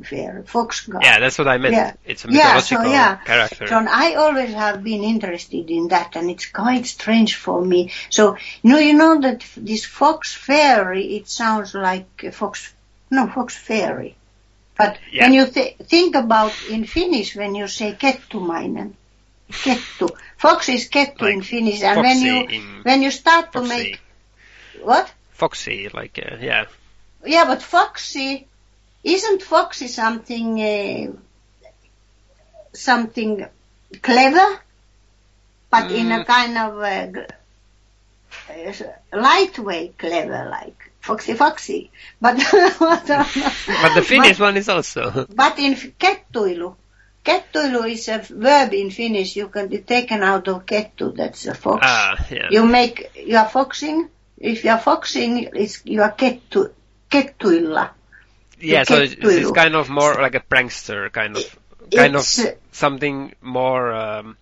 fairy, fox god. Yeah, that's what I meant. Yeah. It's a Yeah, so, yeah. character. So I always have been interested in that, and it's quite strange for me. So you know, you know that this fox fairy, it sounds like a fox, no fox fairy. But Yeah. when you th- think about in Finnish, when you say kettumainen, kettu, fox is kettu in Finnish, and when you when you start to Foxy. make what? Foxy, like uh, yeah. Yeah, but foxy isn't foxy something uh, something clever, but in a Mm. kind of uh, uh, lightweight clever, like Foxy Foxy. But but the Finnish one is also. But in kettuilu, kettuilu is a verb in Finnish. You can be taken out of kettu. That's a fox. Ah, yeah. You make you are foxing. If you are foxing, it's you are kettu kettuilla. Yeah, so it's, it's kind of more like a prankster kind of kind It's, of uh, something more. Um,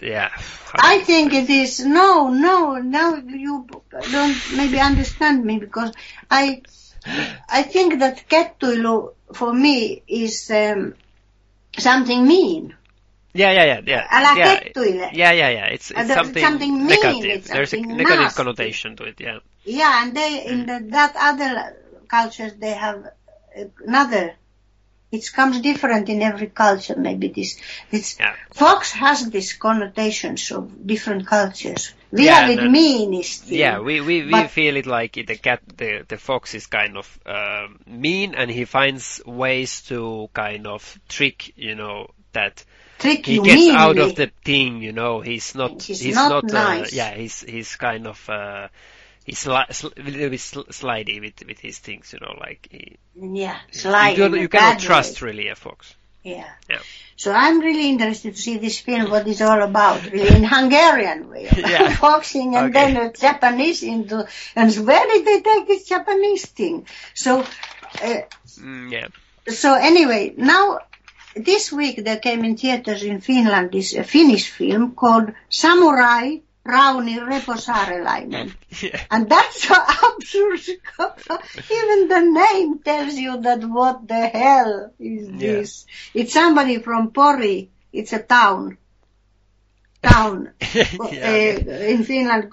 yeah. I think it is no, no. Now you don't maybe understand me because I, I think that kettuilu for me is um, something mean. Yeah, yeah, yeah, yeah. Älä yeah. Yeah, yeah, yeah. It's, Uh, it's there's something, something mean, negative. it's There's a negative nasty. connotation to it. Yeah. Yeah, and they in the, that other cultures they have another. It comes different in every culture. Maybe this. It's Yeah. fox has these connotations of different cultures. We Yeah, have it and- meanest. thing. Yeah, we we, we feel it like the cat, the the fox is kind of um, mean, and he finds ways to kind of trick, you know, that trick he you gets meanly. out of the thing, you know. He's not. He's not uh, nice. yeah, he's he's kind of. Uh, He's sli- sl- a little bit sl- slidey with with his things, you know, like he, Yeah, you, slide don't- you cannot trust way. really a fox. Yeah. Yeah. So I'm really interested to see this film, what it's all about, really in Hungarian way. Yeah. Boxing and Okay. then a Japanese into, and where did they take this Japanese thing? So, uh, Mm, yeah. so anyway, now, this week there came in theaters in Finland this a Finnish film called Samurai Rauni Reposaarelainen. yeah. And that's so absurd. Even the name tells you that what the hell is Yeah. this? It's somebody from Pori. It's a town. Town. yeah, Uh, in Finland,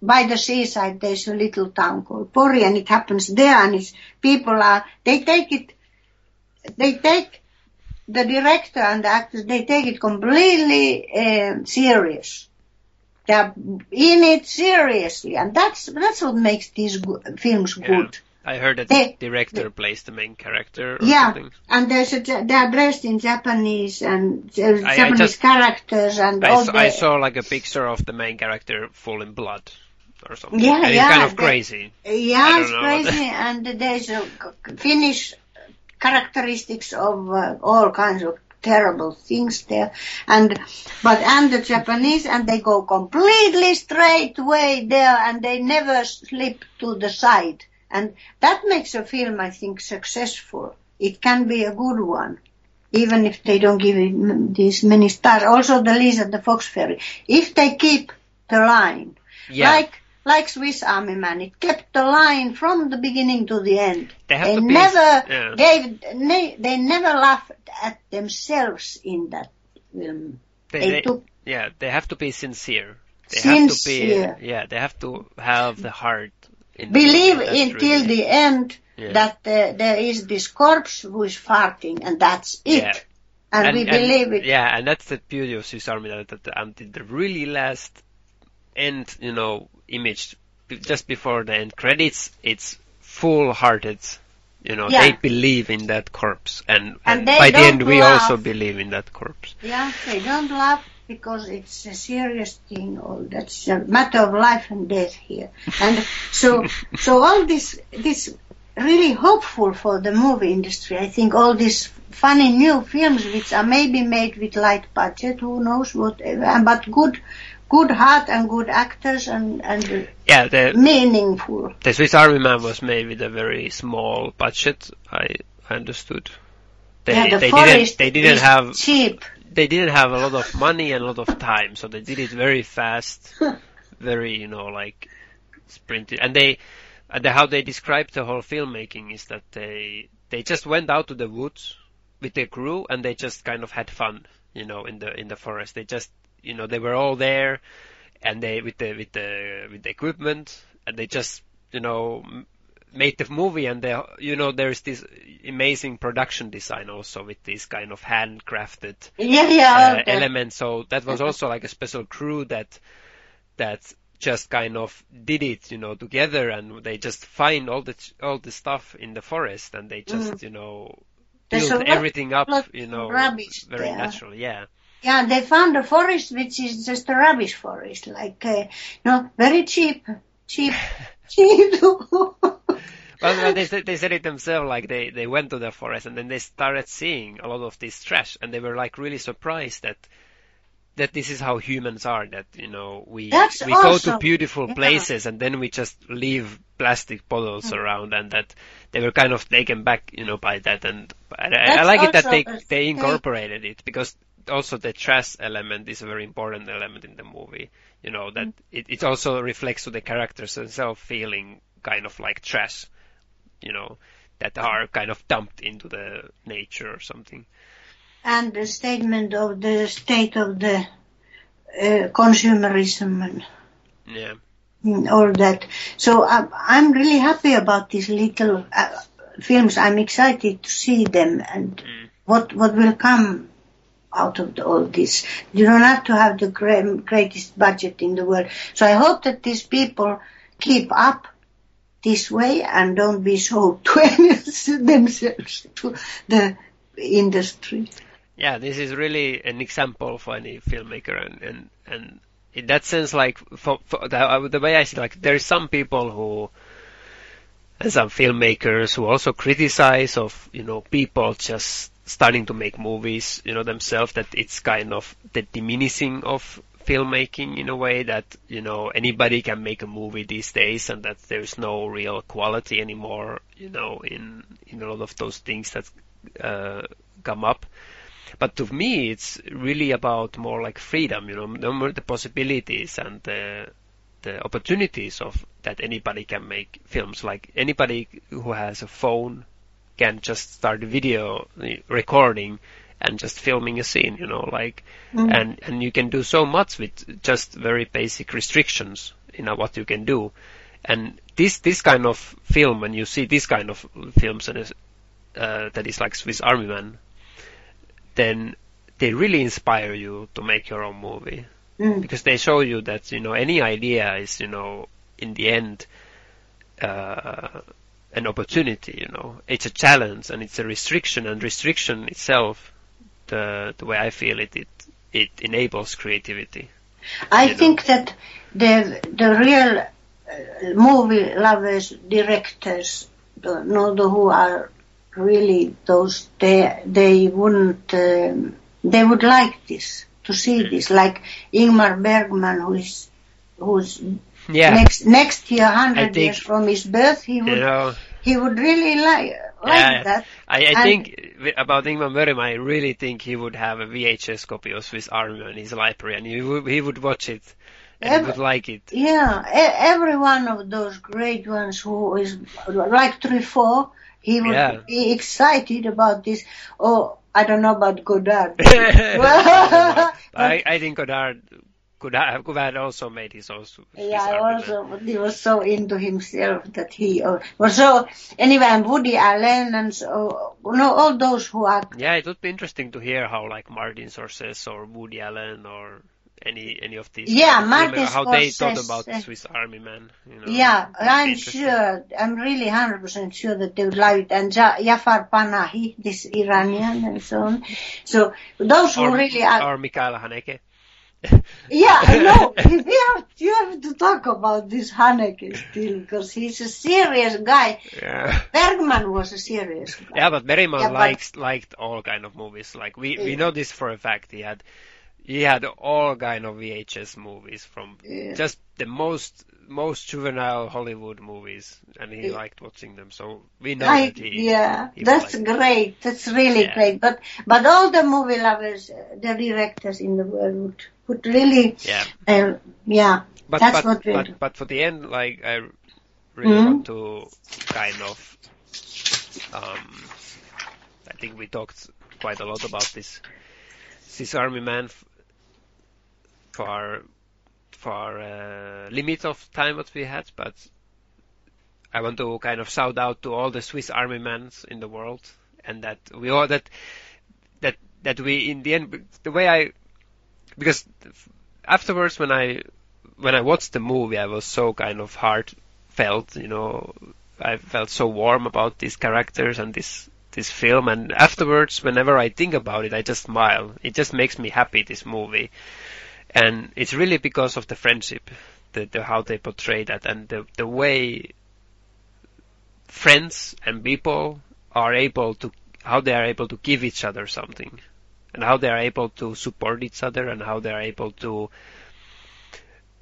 by the seaside, there's a little town called Pori, and it happens there, and it's, people are, they take it, they take the director and the actors, they take it completely um serious. They're in it seriously, and that's that's what makes these go- films Yeah. good. I heard that They- the director plays the main character or Yeah, something. and there's a, they are dressed in Japanese and uh, I Japanese just- characters and I all saw, the I saw like a picture of the main character full in blood or something. Yeah, and it's yeah, kind of crazy. Yeah, it's crazy, and there's a Finnish characteristics of uh, all kinds of terrible things there, and but and the Japanese, and they go completely straight way there, and they never slip to the side, and that makes a film, I think, successful. It can be a good one. Even if they don't give it these many stars. Also the Lisa the Fox Fairy. If they keep the line, Yeah. like like Swiss Army Man, it kept the line from the beginning to the end. They be- never yeah. gave, ne- they never laughed at themselves in that film. They, They they- took yeah, they have to be sincere. They have to Sincere. be, yeah, they have to have the heart. In believe the movie. in That's till really- the end Yeah. that uh, there is this corpse who is farting, and that's it. Yeah. And, we believe it. Yeah, and that's the beauty of Swiss Army that, that until the really last end, you know, image just before the end credits, it's full-hearted. You know, Yeah. they believe in that corpse, and, And and by the end, we laugh. also believe in that corpse. Yeah, they don't laugh because it's a serious thing or that's a matter of life and death here. And so, so all this, this really hopeful for the movie industry. I think all these funny new films which are maybe made with light budget, who knows whatever, but good, good heart and good actors and, and Yeah, the meaningful. the Swiss Army Man was made with a very small budget. I understood. They yeah, the they forest didn't they didn't is have cheap. they didn't have a lot of money and a lot of time, so they did it very fast, very you know like sprinted. And they and the, how they described the whole filmmaking is that they they just went out to the woods with their crew and they just kind of had fun, you know, in the in the forest. They just you know they were all there, and they with the with the with the equipment and they just you know made the movie and they you know there's this amazing production design also with these kind of handcrafted Yeah, yeah. uh, okay. element. So that was also like a special crew that that just kind of did it, you know, together, and they just find all the all the stuff in the forest, and they just you know Mm. Build everything up, you know, very there. naturally. Yeah, Yeah, they found a forest which is just a rubbish forest, like, uh, you know, very cheap, cheap, cheap. well, they said, they said it themselves, like they, they went to the forest and then they started seeing a lot of this trash and they were like really surprised that that this is how humans are that you know we That's we go to beautiful yeah. places and then we just leave plastic bottles Mm. around and that they were kind of taken back you know by that and I, I like it that they they incorporated it because also the trust element is a very important element in the movie you know that it, it also reflects to the characters themselves feeling kind of like trash you know that are kind of dumped into the nature or something and the statement of the state of the uh, consumerism and yeah mm, all that. So I'm, I'm really happy about these little uh, films. I'm excited to see them and Mm. what what will come out of the, all this. You don't have to have the greatest budget in the world. So I hope that these people keep up this way and don't be so twins themselves to the industry. Yeah, this is really an example for any filmmaker, and and, and in that sense, like for, for the, uh, the way I see, like there is some people who, and some filmmakers who also criticize of you know people just starting to make movies, you know themselves that it's kind of the diminishing of filmmaking in a way that you know anybody can make a movie these days and that there's no real quality anymore you know in in a lot of those things that uh, come up. But to me it's really about more like freedom you know the possibilities and the the opportunities of that anybody can make films. Like anybody who has a phone can just start video recording and just filming a scene you know like Mm. and and you can do so much with just very basic restrictions you know what you can do and this this kind of film when you see this kind of films and uh, that is like Swiss Army Man then they really inspire you to make your own movie Mm. because they show you that you know any idea is you know in the end uh, an opportunity you know it's a challenge and it's a restriction and restriction itself the the way I feel it it it enables creativity I you know. think that the the real uh, movie lovers, directors, the, no, the who are really those, they they wouldn't, um, they would like this to see Mm. this, like Ingmar Bergman, who is who's yeah next next year, hundred think- years from his birth, he you would know he would really like like Yeah. that. I, I think about Ingmar Bergman, I really think he would have a VHS copy of Swiss Army in his library, and he would he would watch it and he would like it. Yeah, every one of those great ones who is like Truffaut, he would Yeah. be excited about this. Oh, I don't know about Godard. I, I think Godard could have, could have also made his own yeah, Man. also, but he was so into himself that he uh, was so. Anyway, and Woody Allen and so, you know, all those who are. Yeah, it would be interesting to hear how like Martin Scorsese or Woody Allen or any any of these Yeah, Martin how they thought about the Swiss Army Man. You know, Yeah, It would be I'm sure. I'm really hundred percent sure that they would like it. And Ja- Jafar Panahi, this Iranian, and so on. So those who really are. or Mikael Haneke. Yeah, I know. we have, you have to talk about this Haneke still, because he's a serious guy. Yeah. Bergman was a serious guy. Yeah, but Bergman Yeah, but- liked all kind of movies. Like we we know this for a fact. He had he had all kind of VHS movies from Yeah. just the most most juvenile Hollywood movies, and he Yeah. liked watching them. So we know I, that he yeah, he that's liked- great. That's really Yeah. great. But but all the movie lovers, uh, the directors in the world would, would really, yeah. uh, yeah, But that's but what but but for the end, like I really Mhm. want to kind of um, I think we talked quite a lot about this this army man for for uh, limit of time that we had, but I want to kind of shout out to all the Swiss army men in the world, and that we all that that that we in the end the way I because afterwards when I when I watched the movie I was so kind of heartfelt, you know, I felt so warm about these characters and this this film and afterwards whenever I think about it I just smile. It just makes me happy this movie. And it's really because of the friendship the, the how they portray that and the the way friends and people are able to how they are able to give each other something and how they are able to support each other and how they are able to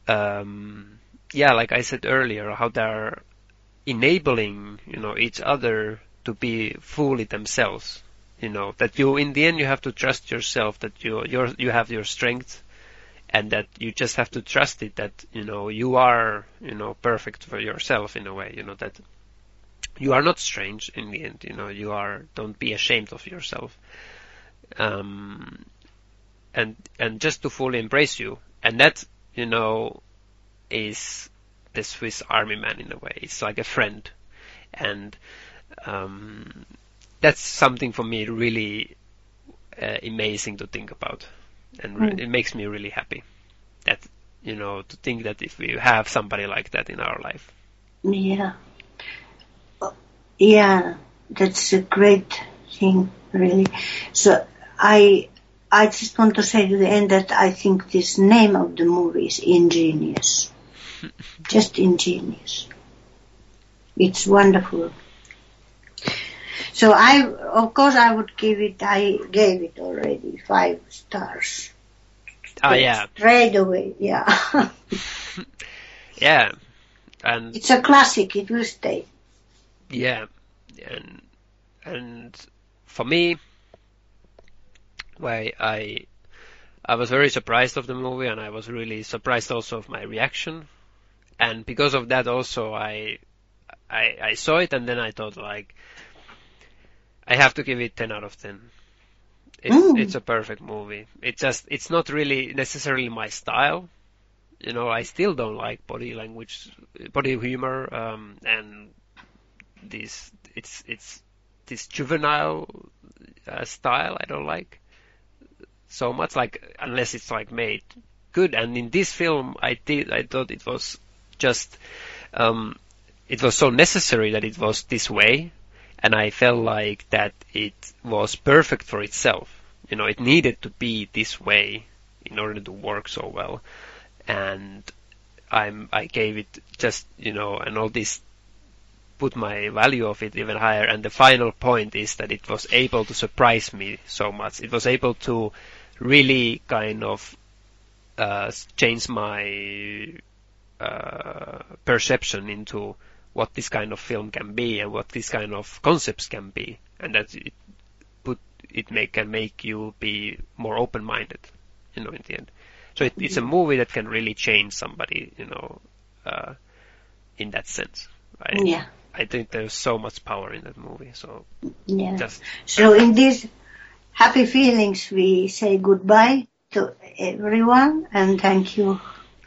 um, yeah like I said earlier how they are enabling you know each other to be fully themselves you know that you in the end you have to trust yourself that you you you have your strength and that you just have to trust it that you know you are you know perfect for yourself in a way you know that you are not strange in the end you know you are don't be ashamed of yourself um and and just to fully embrace you and that you know is the Swiss army man in a way it's like a friend and um that's something for me really uh, amazing to think about and re- Mm. it makes me really happy that you know to think that if we have somebody like that in our life Yeah. Yeah, that's a great thing, really. So I, I just want to say to the end that I think this name of the movie is ingenious. just ingenious. It's wonderful. So I, of course I would give it, I gave it already five stars. ah yeah Straight away, yeah. yeah and it's a classic, it will stay. yeah and and for me why I I was very surprised of the movie and I was really surprised also of my reaction. And because of that also I I I saw it and then I thought like I have to give it 10 out of 10 it's Mm. it's a perfect movie. It's just it's not really necessarily my style. You know I still don't like body language body humor um and this it's it's this juvenile uh, style I don't like so much like unless it's like made good. And in this film I did I thought it was just um it was so necessary that it was this way. And I felt like that it was perfect for itself. You know it needed to be this way in order to work so well. And I'm I gave it just you know and all this put my value of it even higher. And the final point is that it was able to surprise me so much. It was able to really kind of uh, change my uh, perception into what this kind of film can be and what this kind of concepts can be and that it put it make can make you be more open minded you know in the end so it, it's a movie that can really change somebody you know uh, in that sense I, Yeah. I think there's so much power in that movie so Yeah. just So in these happy feelings, we say goodbye to everyone and thank you.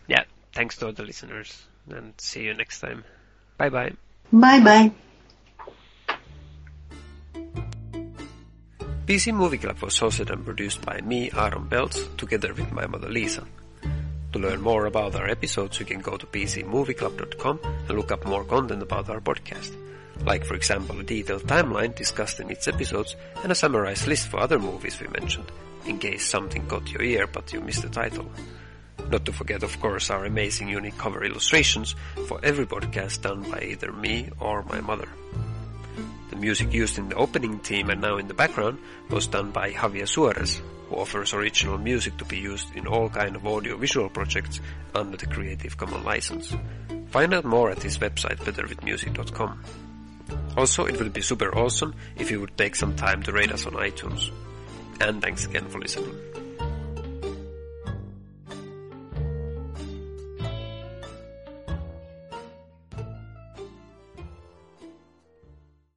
yeah thanks to all the listeners and see you next time bye bye Bye bye. PC Movie Club was hosted and produced by me, Aaron Belts, together with my mother Lisa. To learn more about our episodes, you can go to pcmovieclub.com and look up more content about our podcast. Like, for example, a detailed timeline discussed in its episodes and a summarized list for other movies we mentioned, in case something caught your ear but you missed the title. Not to forget, of course, our amazing unique cover illustrations for every podcast done by either me or my mother. The music used in the opening theme and now in the background was done by Javier Suarez, who offers original music to be used in all kind of audio-visual projects under the Creative Commons license. Find out more at his website betterwithmusic.com. Also, it would be super awesome if you would take some time to rate us on iTunes. And thanks again for listening.